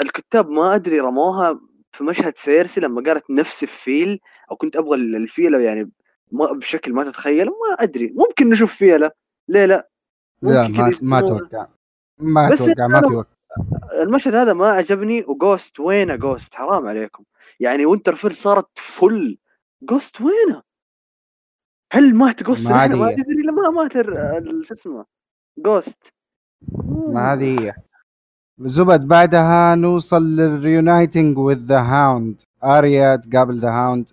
الكتاب ما أدري رموها في مشهد سيرسي لما قالت نفس الفيل أو كنت أبغى الفيلة يعني ما بشكل ما تتخيل ما أدري. ممكن نشوف فيلة. ليه لا. لا ما ما. أتوقع. ما أتوقع ما في وقت. المشهد هذا ما عجبني وجوست وينه جوست حرام عليكم. يعني وينترفيل صارت فل جوست وينه؟ هل مات جوست ما ما لا ما مات شو اسمه؟ جوست ما هذه هي زبد بعدها نوصل لل reuniting with The Hound آريا تقابل The Hound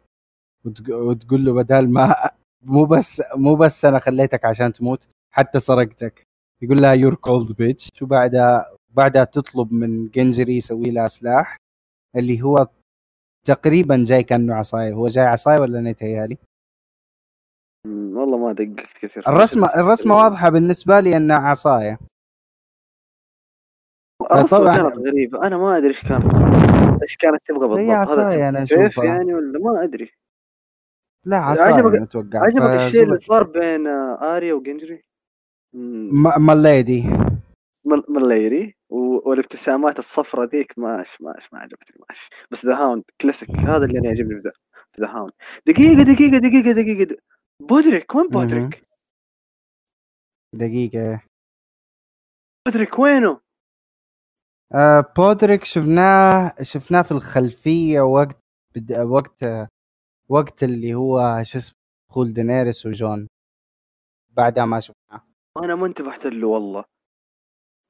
وتقول له بدل ما مو بس مو بس أنا خليتك عشان تموت حتى سرقتك. يقول لها you're cold bitch وبعدها بعدها تطلب من جندري يسوي لها سلاح اللي هو تقريبا جاي كأنه عصاية. هو جاي عصاية ولا أنا يتهيألي والله ما دققت كثير. الرسمه الرسمة واضحة بالنسبة لي إنها عصاية. طبعاً. كانت غريبة. أنا ما أدري إيش كان إيش كانت تبغى بالضبط؟ هي عصاية أنا سيف أشوفها. يعني ولا ما أدري. لا عصاية عجبك- أنا أتوقع. عجبك الشيء اللي. صار بين آريا وجندري؟ ما ما الليدي مليري و- والابتسامات الصفراء ذيك ماش ماش ما عجبتني ماش. بس The Hound classic هذا اللي أنا يعجبني في The Hound دقيقة دقيقة دقيقة دقيقة. بودريك وين بودريك؟ دقيقة. بودريك وينه؟ آه بودريك شفناه شفناه في الخلفية وقت بد... وقت وقت اللي هو شو اسمه دخول دينيريس وجون. بعدها ما شفناه. أنا ما انتبهت له والله.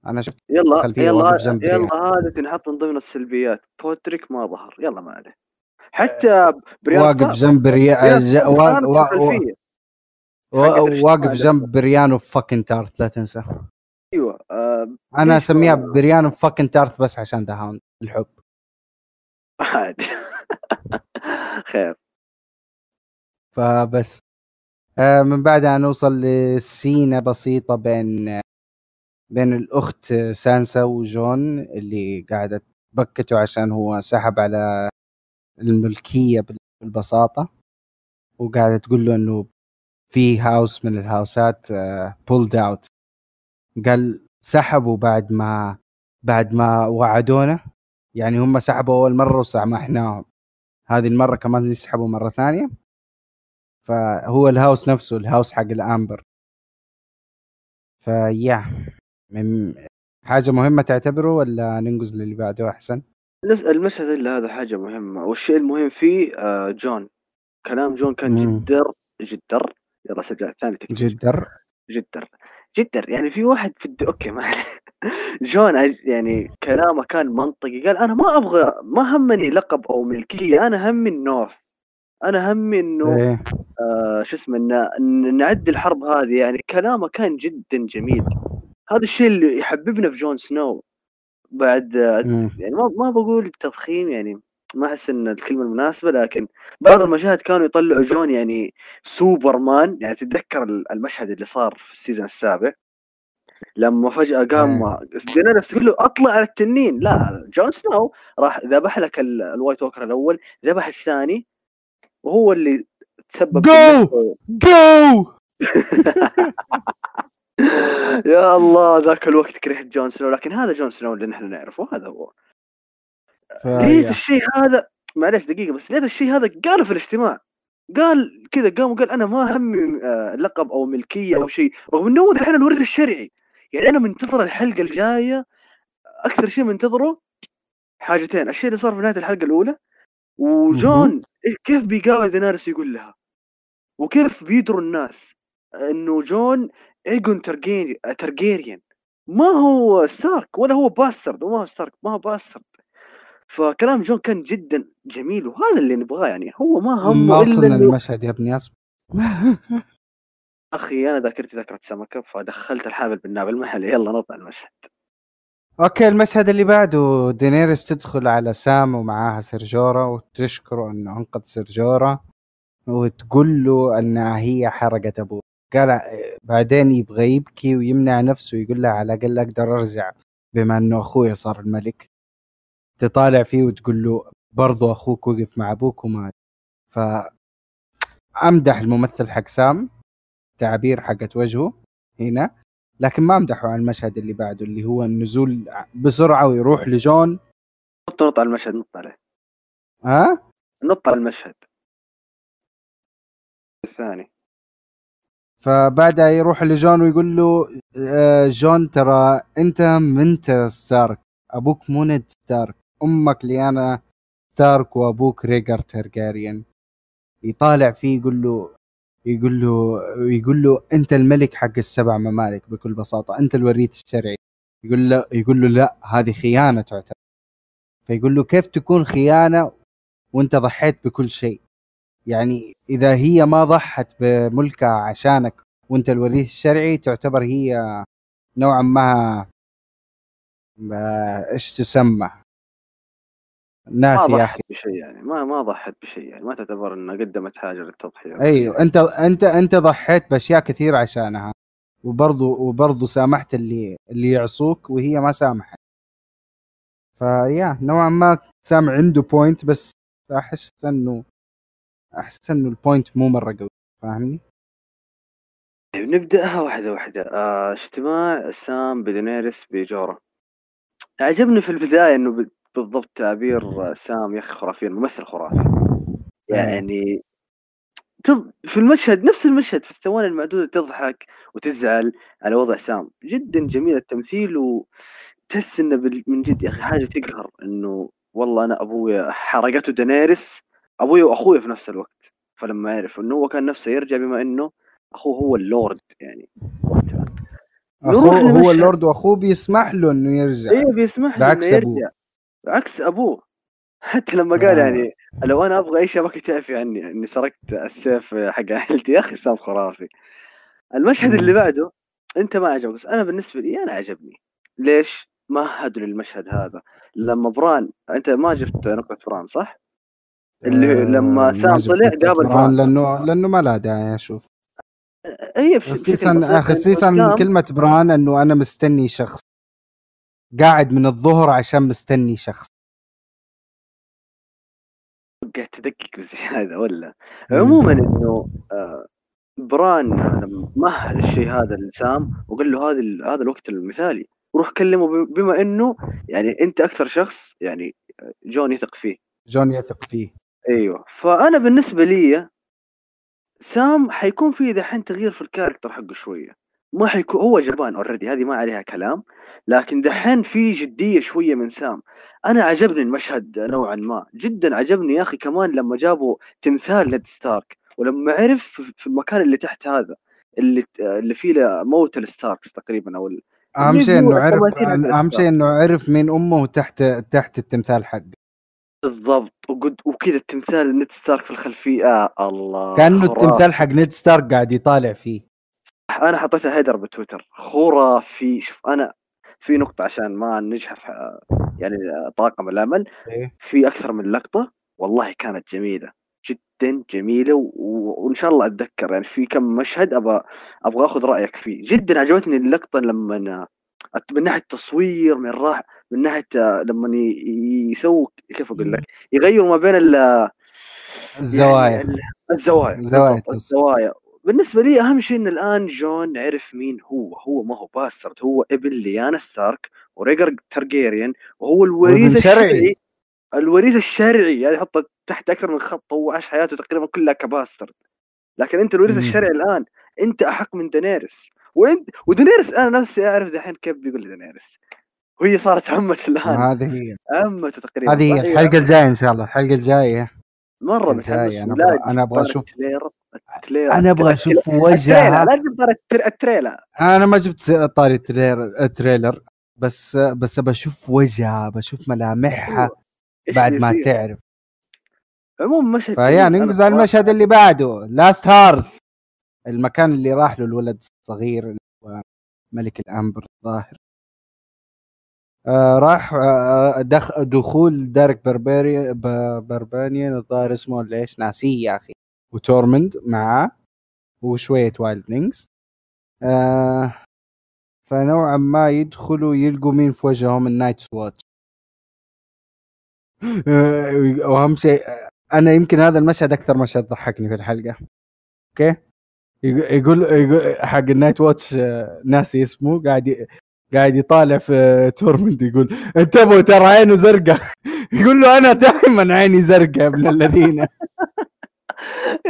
أنا شفت يلا خلفية يلا جنب يلا هذا تنحط من ضمن السلبيات. بودريك ما ظهر يلا ما عليه. حتى بريان واقف جنب ريا... بريان ج... طا- وا... كانت وا... في الخلفية. وا... حقت الاجتماع واقف. جنب بريانو فاكن تارت لا تنسى. أيوه آه أنا أسميها ما- بريان fucking تارث بس عشان the Hound الحب. عادي. خير. فبس. آه، من بعدها نوصل ل scene ة بسيطة بين بين الأخت سانسا وجون اللي قاعدة تبكته عشان هو سحب على الملكية بالبساطة وقاعدة تقول له إنه في هاوس من الهاوسات بولد اوت قال سحبوا بعد ما بعد ما وعدونا. يعني هم سحبوا أول مرة وسامحناهم هذه المرة كمان يسحبوا مرة ثانية. فهو الهاوس نفسه الهاوس حق الأمبر. فيا. من حاجة مهمة تعتبره ولا ننقز للي بعده أحسن؟ نس- المشهد اللي هذا حاجة مهمة. والشيء المهم فيه آه جون. كلام جون كان. جدر جدر. يلا سجل الثاني تكتب جدر؟ جدر. جدر. يعني في واحد في الد... أوكي ما. جون يعني كلامه كان منطقي. قال أنا ما أبغى ما همني لقب أو ملكية. أنا همي النورث. أنا همي إنه إيه. آه شو اسمه إن, نعدي الحرب هذه. يعني كلامه كان جدا جميل. هذا الشيء اللي يحببنا في جون سنو بعد مم. يعني ما ما بقول بتضخيم يعني ما أحس إن الكلمة المناسبة لكن بعض المشاهد كانوا يطلعوا جون يعني سوبرمان يعني تتذكر المشهد اللي صار في ال season السابع؟ لما فجأة قام دينيريس تقول له أطلع على التنين. لا جون سنو راح ذبح لك ال- ال White Walker الأول ذبح الثاني وهو اللي تسبب! بالنسبة- جو يا الله ذاك الوقت كرهت جون سنو لكن هذا جون سنو اللي نحن نعرفه هذا هو. ليت الشيء هذا معلش دقيقة بس ليت الشيء هذا قاله في الاجتماع. قال كذا قام وقال أنا ما همي آه، لقب أو ملكية أو شيء رغم إنه هو الحين الوريث الشرعي. يعني أنا منتظر الحلقة الجاية أكثر شيء منتظره حاجتين. الشيء اللي صار في نهاية الحلقة الأولى وجون إيه- كيف بيقابل دينارس يقول لها؟ وكيف بيدروا الناس؟ إنه جون إيجون ترجيري- ترجيريان ما هو ستارك ولا هو bastard وما هو ستارك ما هو bastard. فكلام جون كان جدا جميل وهذا اللي نبغاه يعني. هو ما همه ما وصلنا للمشهد يا ابني اصبر أخي أنا ذاكرتي ذاكرة سمكة فدخلت الحابل بالنابل عليه يلا نطلع المشهد. okay المشهد اللي بعده. دينيريس تدخل على سام ومعاها سيرجورا وتشكره انه أنقذ سيرجورا وتقول له انها هي حرقت أبوه. قال بعدين يبغى يبكي ويمنع نفسه يقول لها على الأقل أقدر أرجع بما أنه أخوي صار الملك. تطالع فيه وتقول له برضو أخوك وقف مع أبوك ومات ف أمدح الممثل حق سام تعابير حقت وجهه هنا. لكن ما أمدحه على المشهد اللي بعده اللي هو النزول بسرعة ويروح لجون. نط نط على المشهد نط عليه. ها؟ نط على المشهد. الثاني. فبعدها يروح لجون ويقول له آه، جون ترى أنت منت ستارك أبوك مو نيد ستارك أمك ليانا ستارك وأبوك ريجر ترجاريان يطالع فيه يقول له يقول له يقول له أنت الملك حق السبع ممالك بكل بساطة أنت الوريث الشرعي. يقول له يقول له لا هذه خيانة تعتبر. فيقول له كيف تكون خيانة وأنت ضحيت بكل شيء؟ يعني إذا هي ما ضحت بملكها عشانك وأنت الوريث الشرعي تعتبر هي نوعا ما إيش تسمى؟ ناس يا أخي. بشيء يعني ما ما ضحت بشيء يعني ما تعتبر إنها قدمت حاجة للتضحية. أيوه أنت أنت أنت ضحيت بأشياء كثير عشانها وبرضو وبرضو سامحت اللي اللي يعصوك وهي ما سامحت. فيا نوعا ما سام عنده point بس أحس إنه احس إنه ال point مو مرة قوي فاهمني؟ طيب نبدأها واحدة واحدة. آه اجتماع سام بدينيريس بجورا عجبني في البداية إنه بالضبط تعبير سام يا أخي خرافي الممثل خرافي. يعني؟ تض... في المشهد نفس المشهد في الثواني المعدودة تضحك وتزعل على وضع سام. جدا جميل التمثيل وتحس إنه من جد يا أخي حاجة تقهر إنه والله أنا أبويا حرقته دنيرس ابويا واخويا في نفس الوقت فلما عرف إنه هو كان نفسه يرجع بما إنه أخوه هو اللورد يعني وقتها اخوه هو. اللورد وأخوه بيسمح له إنه يرجع أيوه بيسمح له بعكس إنه أبوه. يرجع بعكس أبوه حتى لما قال آه. يعني لو أنا أبغى أي شبكه تعفي عني إني سرقت السيف حق عائلتي يا أخي سام خرافي المشهد. اللي بعده أنت ما عجبك بس أنا بالنسبة لي أنا عجبني ليش؟ مهدوا للمشهد هذا لما بران أنت ما جبت نقطة بران صح؟ اللي آه، لما ما سام طلع قابل بران بران لأنه لأنه ما لها داعي أشوف. هي خصيصا خصيصا كلمة بران إنه أنا مستني شخص قاعد من الظهر عشان مستني شخص. قاعد تدقق بزياده ولا. عموما إنه آه، بران مهد الشيء هذا لسام وقال له هذا هذا الوقت المثالي. وروح كلمه بما إنه يعني أنت أكثر شخص يعني جون يثق فيه. جون يثق فيه. أيوه. فأنا بالنسبة لي سام حيكون في دحين تغيير في ال character حقه شوية. ما حيكون هو جبان already هذه ما عليها كلام لكن دحين في جدية شوية من سام. أنا عجبني المشهد نوعا ما. جدا عجبني يا أخي كمان لما جابوا تمثال نيد ستارك. ولما عرف في- في المكان اللي تحت هذا اللي اللي فيه موت ال Starks تقريبا ال- أهم اللي شيء إنه عرف التماثيل حق أهم الستارك. شيء إنه عرف مين أمه تحت تحت التمثال حقه. بالضبط. وقد وكذا التمثال نيد ستارك في الخلفية. آه الله. كأنه خرافي. التمثال حق نيد ستارك قاعد يطالع فيه. أنا حطيتها هيدر بتويتر. خرافي. شوف أنا في نقطة عشان ما نجحف آه، يعني آه، طاقم الأمل. إيه. في أكثر من لقطة. والله كانت جميلة. جدا جميلة. و... وإن شاء الله أتذكر. يعني في كم مشهد أبغى أبغى أخذ رأيك فيه. جدا عجبتني اللقطة لما من ناحية تصوير من راح من ناحية آه، لما يسووا كيف أقول لك؟ يغيروا ما بين ال الزوايا. يعني ال- الزوايا زوايا بالضبط، التصوير. الزوايا. بالنسبة لي أهم شيء إن الآن جون عرف مين هو. هو ما هو bastard هو ابن ليانا ستارك وريجر تارجيريان وهو الوريث. الشرعي. الوريث الشرعي يعني حطه تحت أكثر من خط هو عاش حياته تقريبا كلها ك bastard. لكن أنت الوريث. الشرعي الآن أنت أحق من دينيرس وأنت ودينيرس أنا نفسي أعرف دحين كيف بيقول لي دينيرس وهي صارت عمته الآن. هذه هي. عمته تقريبا. هذه؟ هي. الحلقة الجاية إن شاء الله. الحلقة الجاية. مرة الجاي، متحمس طالع أشوف- ال trailer. ال trailer. أنا أبغى أشوف وجهها. لا تجيب طاري ال tr- ال trailer. أنا ما جبت طاري ال trailer ال trailer. بس بس بشوف وجهها. بشوف ملامحها إيش بعد ما؟ تعرف. عموما مشهد. أنا ننقز على المشهد اللي بعده. Last Hearth المكان اللي راح له الولد الصغير اللي هو ملك الـ Umber الظاهر. آه راح آه دخ دخول دارك بربري ب- بربانيان الظاهر اسمه ولا إيش ناسيه يا أخي. وتورمند معاه وشوية wildlings آه فنوعا ما يدخلوا يلقوا مين في وجههم؟ الـ Night's Watch آه، واهم شيء آه، أنا يمكن هذا المشهد أكثر مشهد ضحكني في الحلقة. أوكي؟ يقول يقول حق الـ Night's Watch آه، ناسي اسمه قاعد قاعد يطالع في تورمند يقول انتبهوا ترى عينه زرقاء يقول له أنا دائما عيني زرقاء يا ابن الذين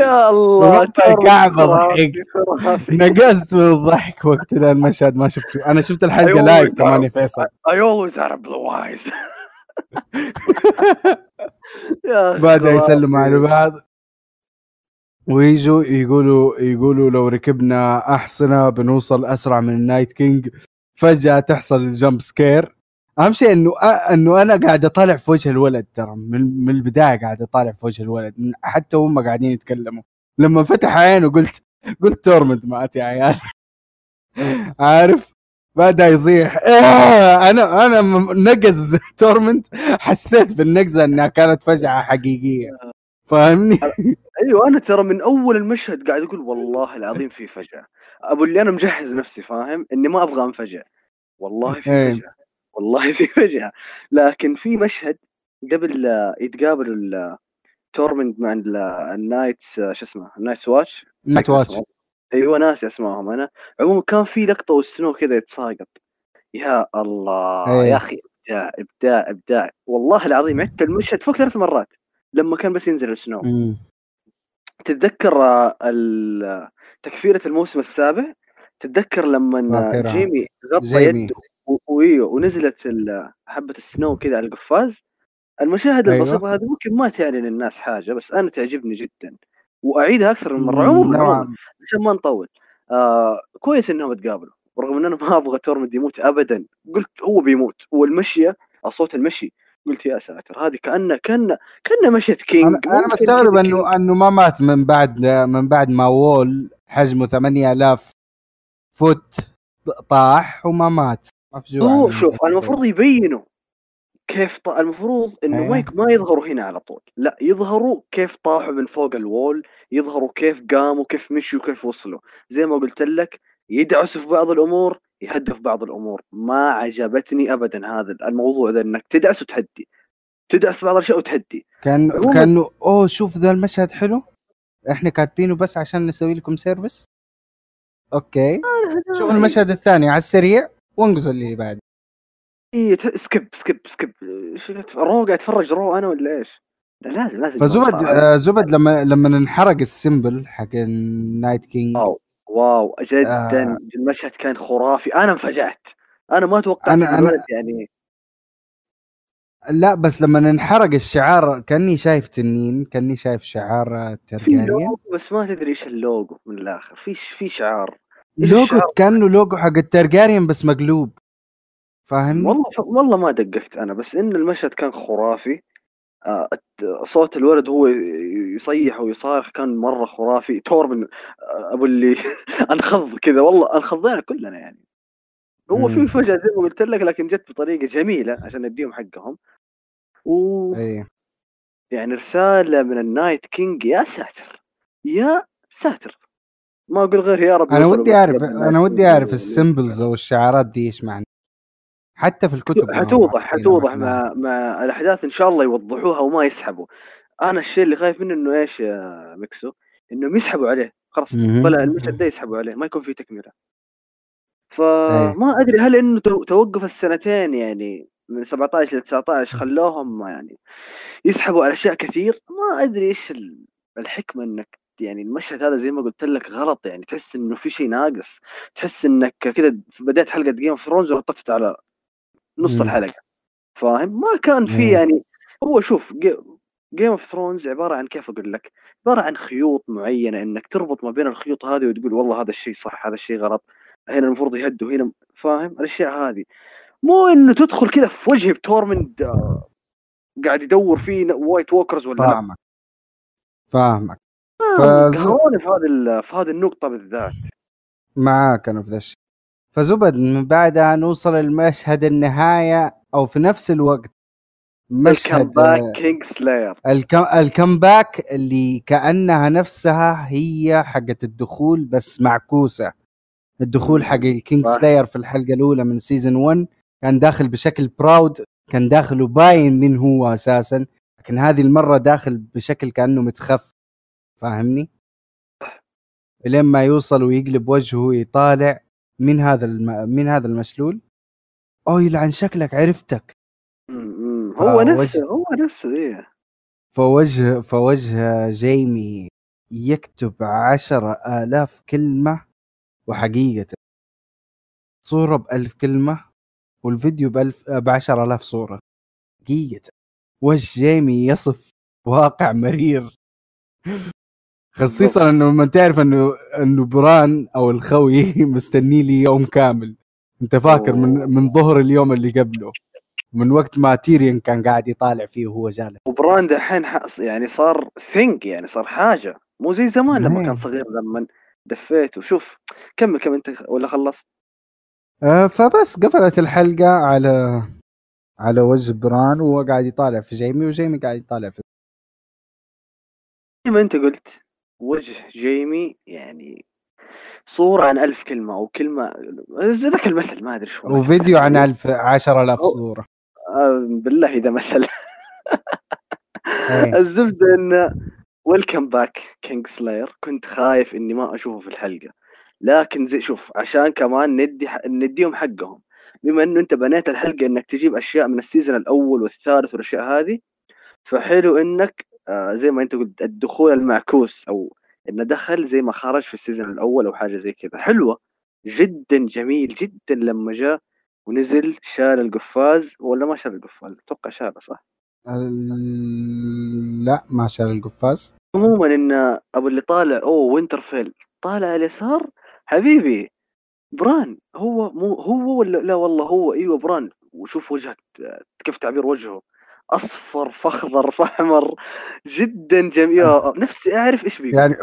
يا الله كيف ضحكت. خرافي. نقزت من الضحك وقت ذا المشهد ما شفته أنا شفت الحلقة live. كمان يا فيصل I always had a blue eyes يا أخي بدا. يسلموا على بعض ويجوا يقولوا يقولوا لو ركبنا أحصنة بنوصل أسرع من الـ Night King فجأة تحصل الـ jump scare. أهم شيء إنه إنه أنا قاعد أطالع في وجه الولد ترى من, من البداية قاعد أطالع في وجه الولد حتى هم قاعدين يتكلموا. لما فتح عينه قلت قلت تورمند مات يا عيال. عارف؟ بدأ يصيح. إيه أنا أنا نقز تورمند حسيت بالنقزة إنها كانت فجعه حقيقية. فاهمني؟ أيوه أنا ترى من أول المشهد قاعد أقول والله العظيم في فجعه أبو اللي أنا مجهز نفسي فاهم؟ إني ما أبغى أنفجع. والله في إيه. فجعه والله في فجعه لكن في مشهد قبل لا يتقابلوا ال- تورمند مع ال- الـ Night's شو اسمه الـ Night's Watch Night Watch أيوه ناسي أسمائهم أنا. عموما كان في لقطة والسنو كذا يتساقط. يا الله إيه. يا أخي إبداع إبداع إبداع. والله العظيم عدت المشهد فوق ثلاث مرات. لما كان بس ينزل السنو مم. تتذكر آه، تكفيرة الموسم السابع تتذكر لما. جيمي غطى. يده و- وإيوه ونزلت حبة السنو كذا على القفاز المشاهد أيوة. البسيطة هذه ممكن ما تعني للناس حاجة بس أنا تعجبني جدا وأعيدها أكثر من مرة مم، عموما عشان ما نطول آه كويس إنهم تقابلوا ورغم ان أنا ما أبغى تورمند يموت ابدا قلت هو بيموت والمشية صوت المشي قلت يا ساتر هذه كانه كان كأنه مشية king أنا مستغرب. انه إنه ما مات من بعد من بعد ما wall حجمه 8000 foot طاح وما مات مفجوع هو شوف. المفروض يبينوا كيف ط... المفروض إنه إيه. يك- ما يظهروا هنا على طول لا يظهروا كيف طاحوا من فوق الـ wall يظهروا كيف قاموا كيف مشوا كيف وصلوا زي ما قلت لك يدعسوا في بعض الأمور يهدوا في بعض الأمور. ما عجبتني ابدا هذا الموضوع ذا إنك تدعس وتهدي. تدعس بعض الأشياء وتهدي. كان كانه أوه شوف ذا المشهد حلو. إحنا كاتبينه بس عشان نسوي لكم service أوكي. شوف المشهد الثاني على السريع وانقز اللي بعد. إيه، ت- skip skip skip رو قاعد اتفرج رو أنا ولا إيش؟ لا لازم لازم فزبد آه زبد لما لما انحرق السيمبل حق النايت كينج واو واو جدا. آه. المشهد كان خرافي. أنا انفجعت. أنا ما توقعت أنا- أنا- يعني. لا بس لما انحرق الشعار كأني شايف تنين كأني شايف شعار ترجانيا لوجو بس ما تدري إيش اللوجو من الآخر. في في شعار. لوجو؟ كأنه لوجو حق الترجاريان بس مقلوب. فاهمني؟ والله ف... والله ما دققت أنا بس إن المشهد كان خرافي. صوت الولد هو يصيح ويصارخ. كان مرة خرافي. تورمند آه، أبو اللي أنخض كذا. والله أنخضينا كلنا يعني. هو في. فجأة زي ما قلت لك لكن جت بطريقة جميلة عشان نديهم حقهم. و يعني رسالة من الـ Night King يا ساتر يا ساتر. ما أقول غير يا رب أنا ودي أعرف أنا ودي أعرف الـ symbols أو الشعارات دي إيش معنى. حتى في الكتب حتوضح حتوضح. مع مع الأحداث إن شاء الله يوضحوها وما يسحبوا. أنا الشيء اللي خايف منه إنه إيش يا مكسو؟ انهم يسحبوا عليه خلاص. طلع المشهد ده يسحبوا عليه ما يكون في تكملة. أي. فما أدري هل إنه تو- توقف السنتين يعني من 17 ل 19 خلوهم يعني يسحبوا على أشياء كثير؟ ما أدري إيش ال- الحكمة إنك يعني المشهد هذا زي ما قلت لك غلط يعني. تحس إنه في شيء ناقص. تحس إنك كذا بدايه حلقة Game of Thrones وربطت على نص. الحلقة. فاهم؟ ما كان في. يعني هو شوف Game of Thrones عبارة عن كيف أقول لك؟ عبارة عن خيوط معينة إنك تربط ما بين الخيوط هذه وتقول والله هذا الشيء صح هذا الشيء غلط هنا المفروض يهدوا هنا فاهم؟ الأشياء هذه. مو إنه تدخل كذا في وجه بتورمند آه، قاعد يدور فيه White Walkers ولا لا. فاهمك. فاهمك. فز- قهروني في هذه في هذه النقطة بالذات. معاك أنا في ذا الشيء. فزبد من بعدها نوصل المشهد النهاية أو في نفس الوقت مشهد الـ comeback Kingslayer الكم... الـ comeback اللي كأنها نفسها هي حقت الدخول بس معكوسة الدخول حق الـ King. slayer في الحلقة الأولى من season 1 كان داخل بشكل proud كان داخل وباين من هو أساسا لكن هذه المرة داخل بشكل كأنه متخف فاهمني؟ لين ما يوصل ويقلب وجهه ويطالع من هذا الم... من هذا المشلول أوه يلعن شكلك عرفتك. هو نفسه. هو نفسه إيه. فوجه فوجه جيمي يكتب عشرة آلاف كلمة وحقيقة. صورة بألف كلمة والفيديو بألف بعشرة آلاف صورة. حقيقة. وجه جيمي يصف واقع مرير. خصيصا إنه لما تعرف إنه إنه بران أو الخوي مستني لي يوم كامل. أنت فاكر من من ظهر اليوم اللي قبله؟ من وقت ما تيريان كان قاعد يطالع فيه وهو جالس. وبراند الحين ح- يعني صار ثينك يعني صار حاجة. مو زي زمان لما. كان صغير لما دفيته شوف كمل كم أنت ولا خلصت؟ آه، فبس قفلت الحلقة على على وجه بران وهو قاعد يطالع في جيمي وجيمي قاعد يطالع في زي ما أنت قلت. وجه جيمي يعني صورة عن ألف كلمة أو كلمة ذاك المثل ما أدري شو وفيديو عن ألف عشر ألاف أو- صورة. آه، بالله إذا مثل. إيه. الزبدة إنه welcome back Kingslayer كنت خايف إني ما أشوفه في الحلقة. لكن زي شوف عشان كمان ندي نديهم حقهم. بما إنه أنت بنيت الحلقة إنك تجيب أشياء من ال season الأول والثالث والأشياء هذه فحلو آه زي ما أنت قلت الدخول المعكوس أو إنه دخل زي ما خرج في ال season الأول أو حاجة زي كذا. حلوة. جدا جميل جدا لما جاء ونزل شال القفاز ولا ما شال القفاز؟ أتوقع شاله صح؟ لا ما شال القفاز. عموما ان أبو اللي طالع أوه وينترفيل طالع على اليسار؟ حبيبي بران هو مو هو ولا لا والله هو إيوه بران. وشوف وجهك كيف تعبير وجهه. أصفر فأخضر فأحمر جدا جميل. يا نفسي أعرف إيش بيقول. يعني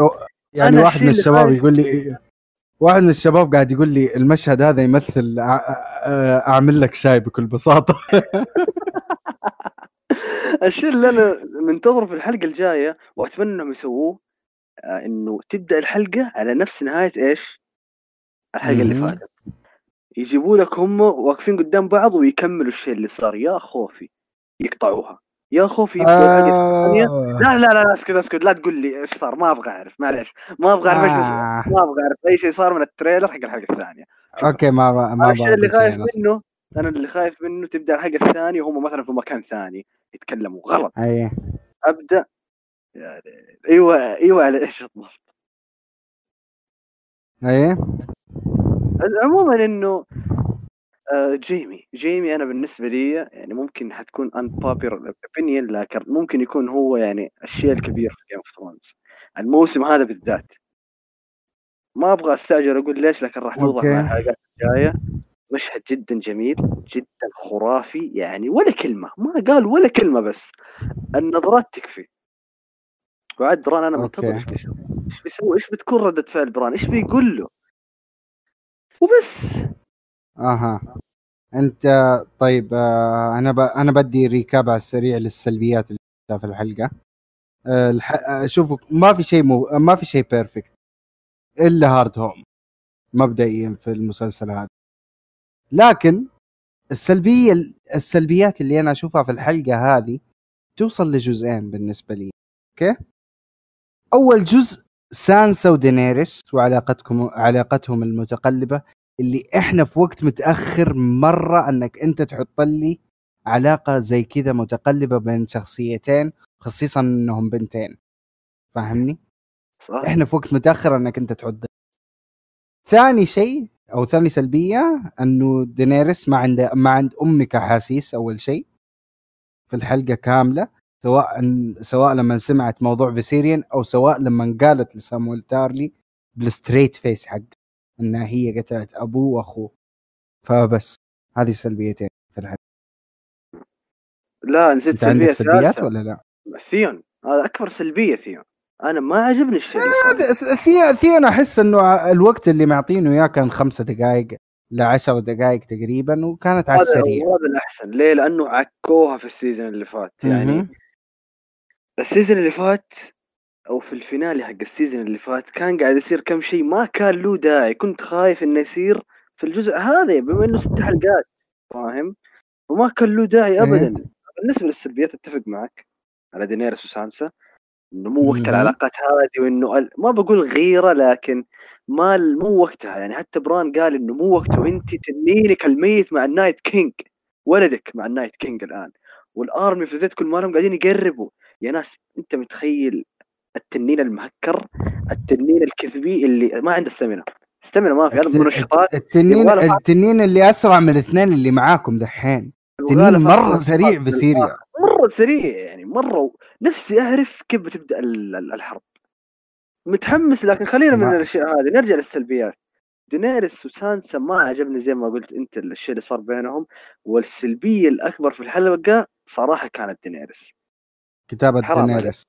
يعني واحد من الشباب يقول لي واحد من الشباب قاعد يقول لي المشهد هذا يمثل أ- أعمل لك شاي بكل بساطة. الشيء اللي أنا منتظره في الحلقة الجاية وأتمنى إنهم يسووه آه، إنه تبدأ الحلقة على نفس نهاية إيش؟ الحلقة اللي. فاتت. يجيبوا لك هم واقفين قدام بعض ويكملوا الشيء اللي صار. يا خوفي. يقطعوها. يا خوفي آه. لا لا لا اسكت اسكت لا تقول لي إيش صار ما أبغى أعرف معليش. ما أبغى أعرف إيش آه. ما أبغى أعرف أي شيء صار من ال trailer حق الحلقة الثانية. okay ما ما أنا الشيء اللي خايف. منه أنا اللي خايف منه تبدأ الحلقة الثانية وهم مثلا في مكان ثاني يتكلموا. غلط. أي. أبدأ. يعني أيوه أيوه على إيش بالضبط أي. عموما إنه جيمي. جيمي أنا بالنسبة لي يعني ممكن حتكون unpopular opinion لكن ممكن يكون هو يعني الشيء الكبير في Game of Thrones الموسم هذا بالذات. ما أبغى استعجل أقول ليش لكن راح توضح. مع الحلقات الجاية. مشهد جدا جميل جدا خرافي يعني ولا كلمة. ما قال ولا كلمة بس. النظرات تكفي. وعاد بران أنا منتظر. إيش بيسوي؟ إيش بيسوي؟ إيش بتكون ردة فعل بران؟ إيش بيقول له؟ وبس. أها. أنت طيب آه أنا ب... أنا بدي recap على السريع للسلبيات اللي في الحلقة. آه الح... آه، شوفوا ما في شيء مو... ما في شيء perfect إلا Hardhome مبدئيا في المسلسل هذا. لكن السلبية السلبيات اللي أنا أشوفها في الحلقة هذه توصل لجزئين بالنسبة لي. okay؟ أول جزء سانسا ودينيريس وعلاقتكم علاقتهم المتقلبة. اللي إحنا في وقت متأخر مرة إنك أنت تحط لي علاقة زي كذا متقلبة بين شخصيتين خصيصا إنهم بنتين. فاهمني؟ صح. إحنا في وقت متأخر إنك أنت تحط ثاني شيء أو ثاني سلبية إنه دينيريس ما عند ما عند أمك أحاسيس أول شيء في الحلقة كاملة سواء سواء لما سمعت موضوع فيسيريون أو سواء لما قالت لسامويل تارلي بال straight face حق. انها هي قتلت ابوه وأخوه. فبس هذه سلبيتين في الحلقة لا نسيت سلبية سلبيات ولا لا؟ ثيون. هذا أكبر سلبية ثيون. أنا ما عجبني الشيء اللي صار. أنا أحس إنه الوقت اللي معطينه إياه كان خمسة دقائق لعشر دقائق تقريبا وكانت على السريع. هذا الأحسن. ليه؟ لأنه عكوها في ال season اللي فات. يعني. ال season اللي فات أو في ال finale حق ال season اللي فات كان قاعد يصير كم شيء ما كان له داعي. كنت خايف إنه يصير في الجزء هذا بما إنه ست حلقات فاهم؟ وما كان له داعي إيه. ابدا. بالنسبة للسلبيات أتفق معك على دينيرس وسانسا إنه مو وقت. العلاقات هذه وإنه ال- ما بقول غيرة لكن ما مو وقتها. يعني حتى بران قال إنه مو وقته. انت تنينك الميت مع ال Night King ولدك مع ال Night King الآن. وال Army of the Dead كل مالهم قاعدين يقربوا. يا ناس أنت متخيل التنين المهكر التنين الكذبي اللي ما عنده stamina stamina ما في هذا منشطات التنين التنين اللي أسرع من الاثنين اللي معاكم دحين. تنين يبغى له مرة سريع بسيريا. مرة سريع يعني مرة و... نفسي أعرف كيف بتبدأ ال- ال- الحرب. متحمس لكن خلينا من الأشياء هذه. نرجع للسلبيات. دينيريس وسانسا ما عجبني زي ما قلت أنت الشيء اللي صار بينهم. والسلبية الأكبر في الحلقة صراحة كانت دينيريس. كتابة حرام دينيريس.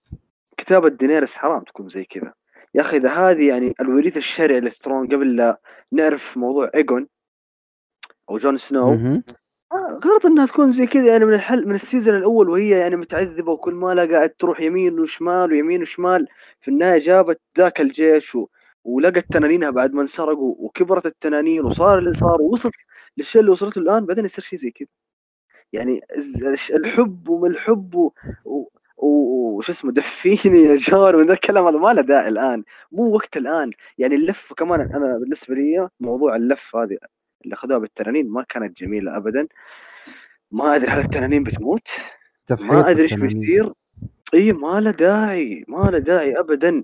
كتابة دينيريس حرام تكون زي كذا. يا أخي إذا هذه يعني الوريث الشرعي لل throne قبل لا نعرف موضوع ايجون أو جون سنو. آه، غلط إنها تكون زي كذا يعني من الحل من ال season الأول وهي يعني متعذبة وكل ما لا قاعد تروح يمين وشمال ويمين وشمال. في النهاية جابت ذاك الجيش و... ولقت تنانينها بعد ما انسرقوا وكبرت التنانين وصار اللي صار ووصلت للشيء اللي وصلت له الآن بعدين يصير شيء زي كذا. يعني الحب وما الحب و... وش اسمه دفيني يا جار وذا الكلام هذا ما له داعي الآن. مو وقت الآن. يعني اللف كمان أنا بالنسبة لي موضوع اللف هذه اللي أخذوها بالتنانين ما كانت جميلة ابدا. ما أدري هل التنانين بتموت؟ ما أدري إيش. بيصير. إي ما له داعي ما له داعي ابدا.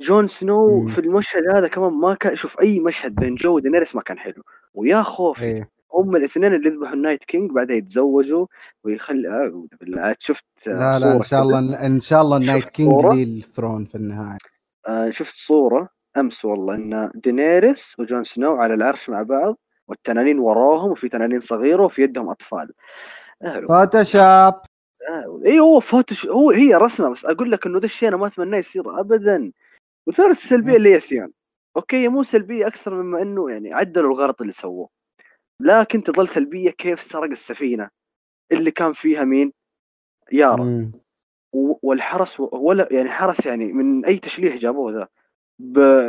جون سنو مم. في المشهد هذا كمان ما كان شوف أي مشهد بين جون ودينيريس ما كان حلو. ويا خوفي إيه. هم الاثنين اللي يذبحوا ال Night King بعدها يتزوجوا ويخلي اعوذ بالله شفت لا لا إن شاء. الله إن شاء الله ال Night King؟ لي ال throne في النهاية. آه شفت صورة؟ أمس والله إن دينيريس وجون سنو على العرش مع بعض والتنانين وراهم وفي تنانين صغيرة وفي يدهم أطفال. Photoshop اي هو فوتوش هو هي رسمة بس أقول لك إنه ذا الشيء أنا ما أتمناه يصير ابدا. وثالث السلبيه اللي هي ثيون okay مو سلبية أكثر مما إنه يعني عدلوا الغلط اللي سووه. لكن تظل سلبية كيف سرق السفينة؟ اللي كان فيها مين؟ يارا. والحرس ولا يعني حرس يعني من أي تشليح جابوه ذا.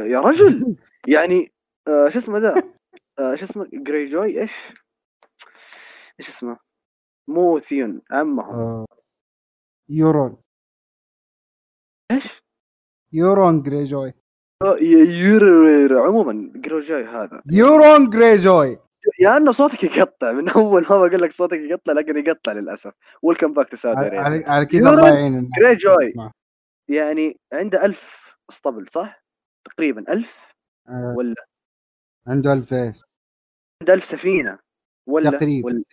يا رجل! يعني آه شو اسمه ذا؟ آه شو اسمه؟ جري جوي إيش؟ إيش اسمه؟ مو ثيون عمهم. آه. يورون. إيش؟ يورون جريجوي. آه، ي- يور عموما جري جوي هذا. يورون جريجوي. يا إنه صوتك يقطع من أول ما بقول لك صوتك يقطع لكن يقطع للأسف welcome back to Saudi على, Arabia على كذا الله يعين. جري جوي. يعني عنده ألف اسطول صح؟ تقريبا ألف آه. ولا عنده ألف إيش عنده ألف سفينة ولا تقريبا. ولا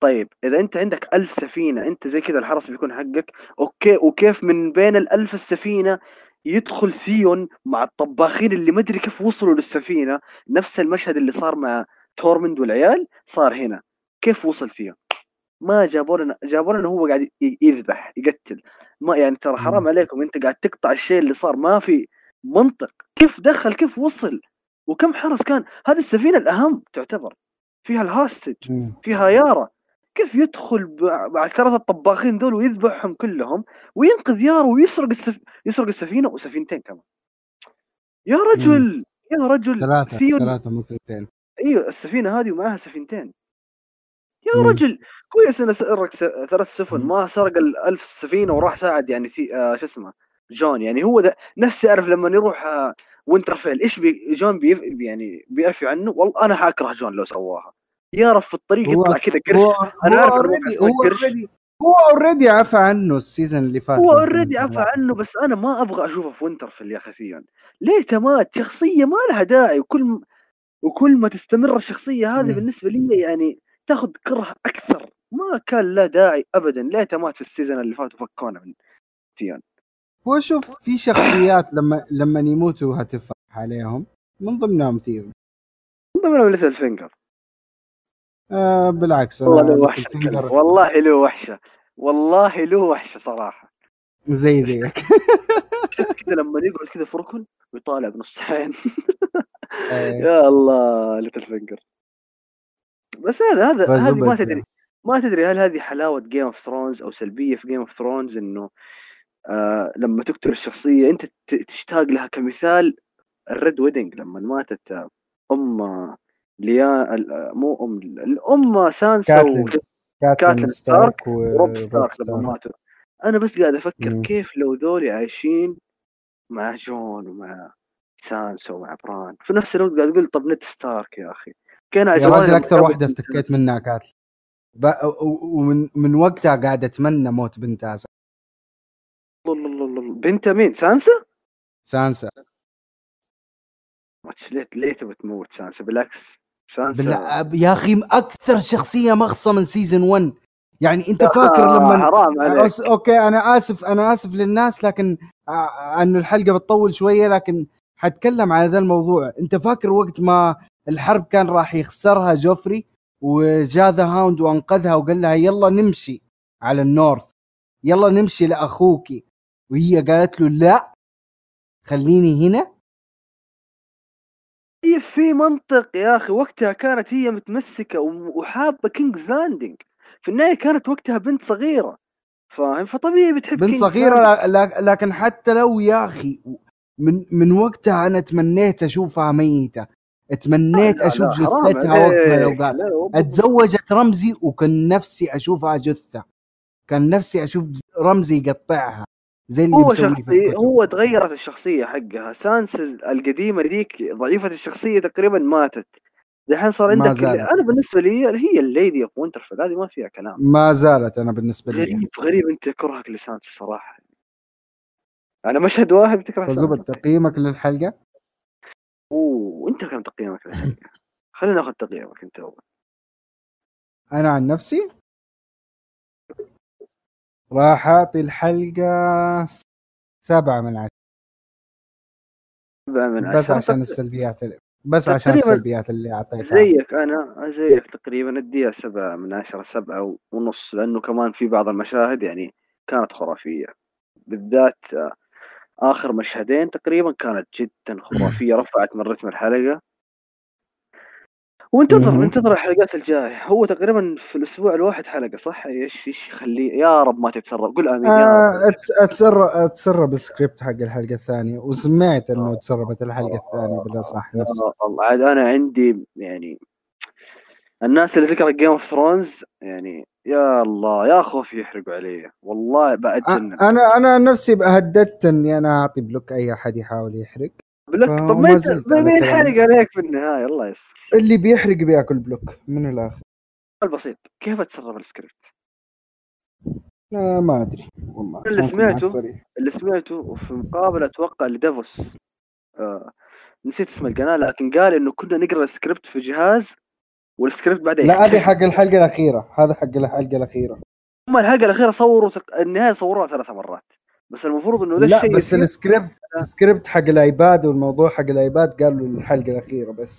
طيب إذا أنت عندك ألف سفينة أنت زي كذا الحرس بيكون حقك okay وكيف من بين الألف السفينة يدخل ثيون مع الطباخين اللي ما أدري كيف وصلوا للسفينة نفس المشهد اللي صار مع تورمند والعيال صار هنا. كيف وصل ثيون ما جابوا لنا جابوا لنا هو قاعد يذبح يقتل. ما يعني ترى حرام مم. عليكم أنت قاعد تقطع الشيء اللي صار ما في منطق. كيف دخل؟ كيف وصل؟ وكم حرس كان؟ هذه السفينة الأهم تعتبر. فيها الهاستج مم. فيها يارا كيف يدخل بعد ثلاثة الطباخين دول ويذبحهم كلهم وينقذ يارا ويسرق السف... يسرق السفينة وسفينتين كمان؟ يا رجل! يا رجل! ثلاثة ثيون ثلاثة مو اثنتين. أيوه السفينة هذه ومعها سفينتين يا مم. رجل كويس انه سرق س... ثلاث سفن. ما سرق الألف سفينة وراح ساعد يعني في آه شو اسمه جون يعني هو ده نفسي أعرف لما يروح آه وينترفيل إيش بي جون بيف... يعني بيعفي عنه والله أنا حأكره جون لو سواها يعرف في الطريق يطلع كذا قرش هو عارف هو. اوريدي هو اوريدي عفى عنه ال season اللي فات هو اوريدي عفى. عنه بس أنا ما أبغى أشوفه في وينترفيل يا أخي يا ليته مات شخصية ما لها داعي وكل. وكل ما تستمر الشخصية هذه مم. بالنسبة لي يعني تاخذ كره أكثر. ما كان لا داعي ابدا ليته مات في ال season اللي فات وفكونا من تيون؟ هو شوف في شخصيات لما لما يموتوا هتفرح عليهم من ضمنهم ثيون من ضمنهم ليتل فينجر. آه بالعكس والله أنا له وحشة والله له وحشة. والله له وحشة صراحة. زي زيك. كذا لما يقعد كذا في ركن ويطالع بنص عين آه، يا الله ليتل فينجر بس هذا هذا هذه ما. تدري ما تدري هل هذه حلاوة Game of Thrones أو سلبية في Game of Thrones إنه آه لما تقتل الشخصية أنت تشتاق لها كمثال ال Red Wedding لما ماتت آه، أم ليا آه، مو أم الام سانسا كاتلين. كاتلين ستارك وروب ستارك لما ماتوا أنا بس قاعد أفكر. كيف لو ذولي عايشين مع جون ومع سانسا ومع بران في نفس الوقت قاعد أقول طب نيد ستارك يا أخي. كان يا راجل أكثر واحدة افتكيت منها و- ومن من وقتها قاعد أتمنى موت بنتها الله الله الله الله. بنت مين؟ سانسا؟ سانسا. ليه ليه تبي تموت سانسا؟ بالعكس. سانسا بالله يا أخي أكثر شخصية مغصة من season 1 يعني أنت آه، فاكر لما حرام عليك. أس- okay أنا آسف أنا آسف للناس لكن أنه الحلقة بتطول شوية لكن حتكلم على ذا الموضوع. انت فاكر وقت ما الحرب كان راح يخسرها جوفري وجاء The Hound وانقذها وقال لها يلا نمشي على ال North يلا نمشي لأخوكي. وهي قالت له لا خليني هنا. طيب في منطق يا أخي وقتها كانت هي متمسكة وحابة King's Landing في النهاية كانت وقتها بنت صغيرة. فاهم؟ فطبيعي بتحب بنت صغيرة لكن حتى لو يا أخي من من وقتها أنا تمنيت أشوفها ميتة. تمنيت لا، أشوف لا، جثتها وقت ما لا، لا، أتزوجت رمزي وكان نفسي أشوفها جثة. كان نفسي أشوف رمزي يقطعها. زي اللي هو شخصية الكتب. هو تغيرت الشخصية حقها. سانسا القديمة ذيك ضعيفة الشخصية تقريبا ماتت. دحين صار عندك زالت. أنا بالنسبة لي هي ال Lady of Winterfell هذه ما فيها كلام. ما زالت أنا بالنسبة لي. غريب غريب أنت كرهك لسانس صراحة. أنا مشهد واحد بتكره سانسا. تقييمك للحلقة أوه وانت كم تقييمك للحلقة؟ خلينا ناخذ تقييمك أنت أول أنا عن نفسي راح أعطي الحلقة سبعة من عشرة سبعة من بس عشرة. عشان تق- السلبيات اللي بس عشان السلبيات اللي أعطيتها زيك أنا زيك تقريبا اديها سبعة من عشرة سبعة ونص لأنه كمان في بعض المشاهد يعني كانت خرافية بالذات آخر مشهدين تقريبا كانت جدا خرافية رفعت من رتم الحلقة. وانتظر. انتظر الحلقات الجاية. هو تقريبا في الأسبوع الواحد حلقة صح؟ إيش إيش يخليه يا رب ما تتسرب. قول آمين يا رب. آه أتسرب أتسرب السكريبت حق الحلقة الثانية. وسمعت إنه تسربت الحلقة الثانية بالأصح نفسه. يا الله عاد أنا عندي يعني الناس اللي تقرا Game of Thrones يعني يا الله يا خوف يحرقوا علي. والله بأتجنن أنا أنا عن نفسي هددت إني أنا أعطي block أي أحد يحاول يحرق. فهو طب ما مين. حرق عليك في النهاية الله يستر. اللي بيحرق بياكل block من الآخر. سؤال بسيط كيف تسرب السكريبت؟ آه ما أدري. والله اللي سمعته. اللي سمعته وفي مقابله أتوقع لدافوس آه نسيت اسم القناة لكن قال إنه كنا نقرأ السكريبت في جهاز والسكريبت بعدين لا هذه حق الحلقة الأخيرة. هذا حق الحلقة الأخيرة. هم الحلقة الأخيرة صوروا تق... النهاية صوروها ثلاث مرات. بس المفروض إنه ده لا الشيء بس السكريبت السكريبت حق ال iPad والموضوع حق الآيباد قالوا الحلقة الأخيرة بس.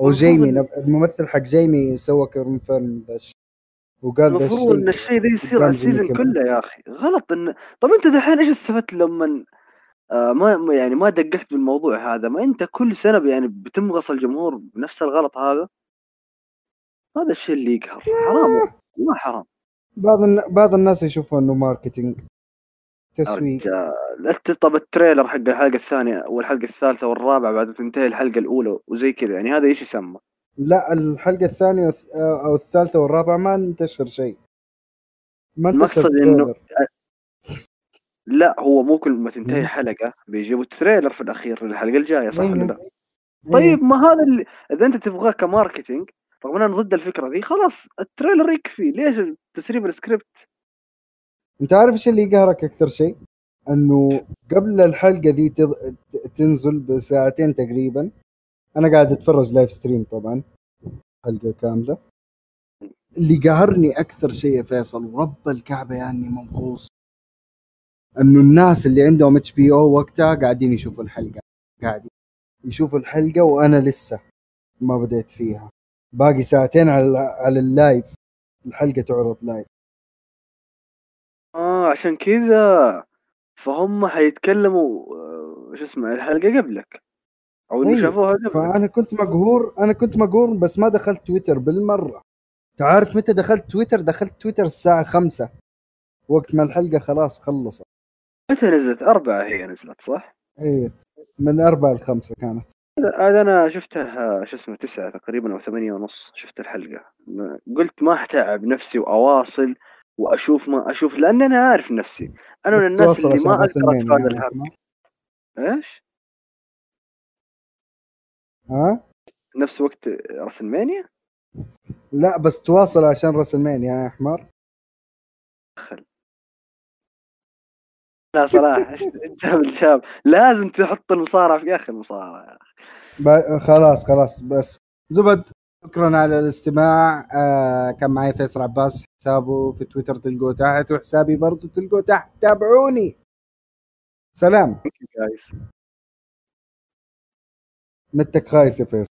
أو المفروض جيمي إن- نب- الممثل حق جيمي سوى confirm ذا الشيء وقال ذا المفروض إن الشيء ذا يصير على ال season. كله يا أخي. غلط. ان طب أنت دحين إيش استفدت لما آه ما ما- يعني ما دققت بالموضوع هذا؟ ما أنت كل سنة يعني بتمغص الجمهور بنفس الغلط هذا؟ هذا الشيء اللي يقهر حرام ما حرام بعض الن... بعض الناس يشوفوا إنه marketing تسويق طب ال trailer حق الحلقة الثانية والحلقة الثالثة والرابعة بعد تنتهي الحلقة الأولى وزي كذا يعني هذا إيش يسمى؟ لا الحلقة الثانية والث- أو الثالثة والرابعة ما انتشر شيء ما انتشر المقصد إنه- trailer. لا هو مو كل ما تنتهي. حلقة بيجيبوا ال trailer في الأخير للحلقة الجاية صح ولا. لا؟ طيب ما هذا اللي إذا أنت تبغاه ك marketing رغم ان أنا ضد الفكرة دي خلاص ال trailer يكفي. ليش تسريب السكريبت؟ أنت عارف إيش اللي يقهرك أكثر شيء؟ إنه قبل الحلقة ذي تض... تنزل بساعتين تقريبا. أنا قاعد أتفرج live stream طبعا حلقة كاملة. اللي قهرني أكثر شيء يا فيصل ورب الكعبة يعني ممغوص إنه الناس اللي عندهم HBO وقتها قاعدين يشوفوا الحلقة قاعدين يشوفوا الحلقة وأنا لسه ما بديت فيها. باقي ساعتين على على ال live الحلقة تعرض live. آه عشان كذا فهم حيتكلموا آه، شو اسمه الحلقة قبلك. أو إنه أيوه. شافوها قبلك. فأنا كنت مقهور أنا كنت مقهور بس ما دخلت تويتر بالمرة. تعرف متى دخلت تويتر؟ دخلت تويتر الساعة خمسة. وقت ما الحلقة خلاص خلصت. متى نزلت؟ أربعة هي نزلت صح؟ إيه من أربعة لخمسة كانت. هذا أنا شفتها شو اسمه تسعة تقريبا أو ثمانية ونص شفت الحلقة ما- قلت ما أتعب نفسي وأواصل وأشوف ما أشوف لأن أنا عارف نفسي أنا من بس الناس اللي عشان ما راس أقدر أتفادى يعني. الهم إيش؟ ها نفس وقت راس المانيا؟ لا بس تواصل عشان راس المانيا يا حمار لا صراحة إيش جاب الجاب لازم تحط المصارعة في آخر المصارعة ب- خلاص خلاص بس. زبد شكرا على الاستماع. آه كان معي فيصل عباس حسابه في تويتر تلقوه تحت. وحسابي برضو تلقوه تحت. تابعوني. سلام. نتك خايس يا فيصل.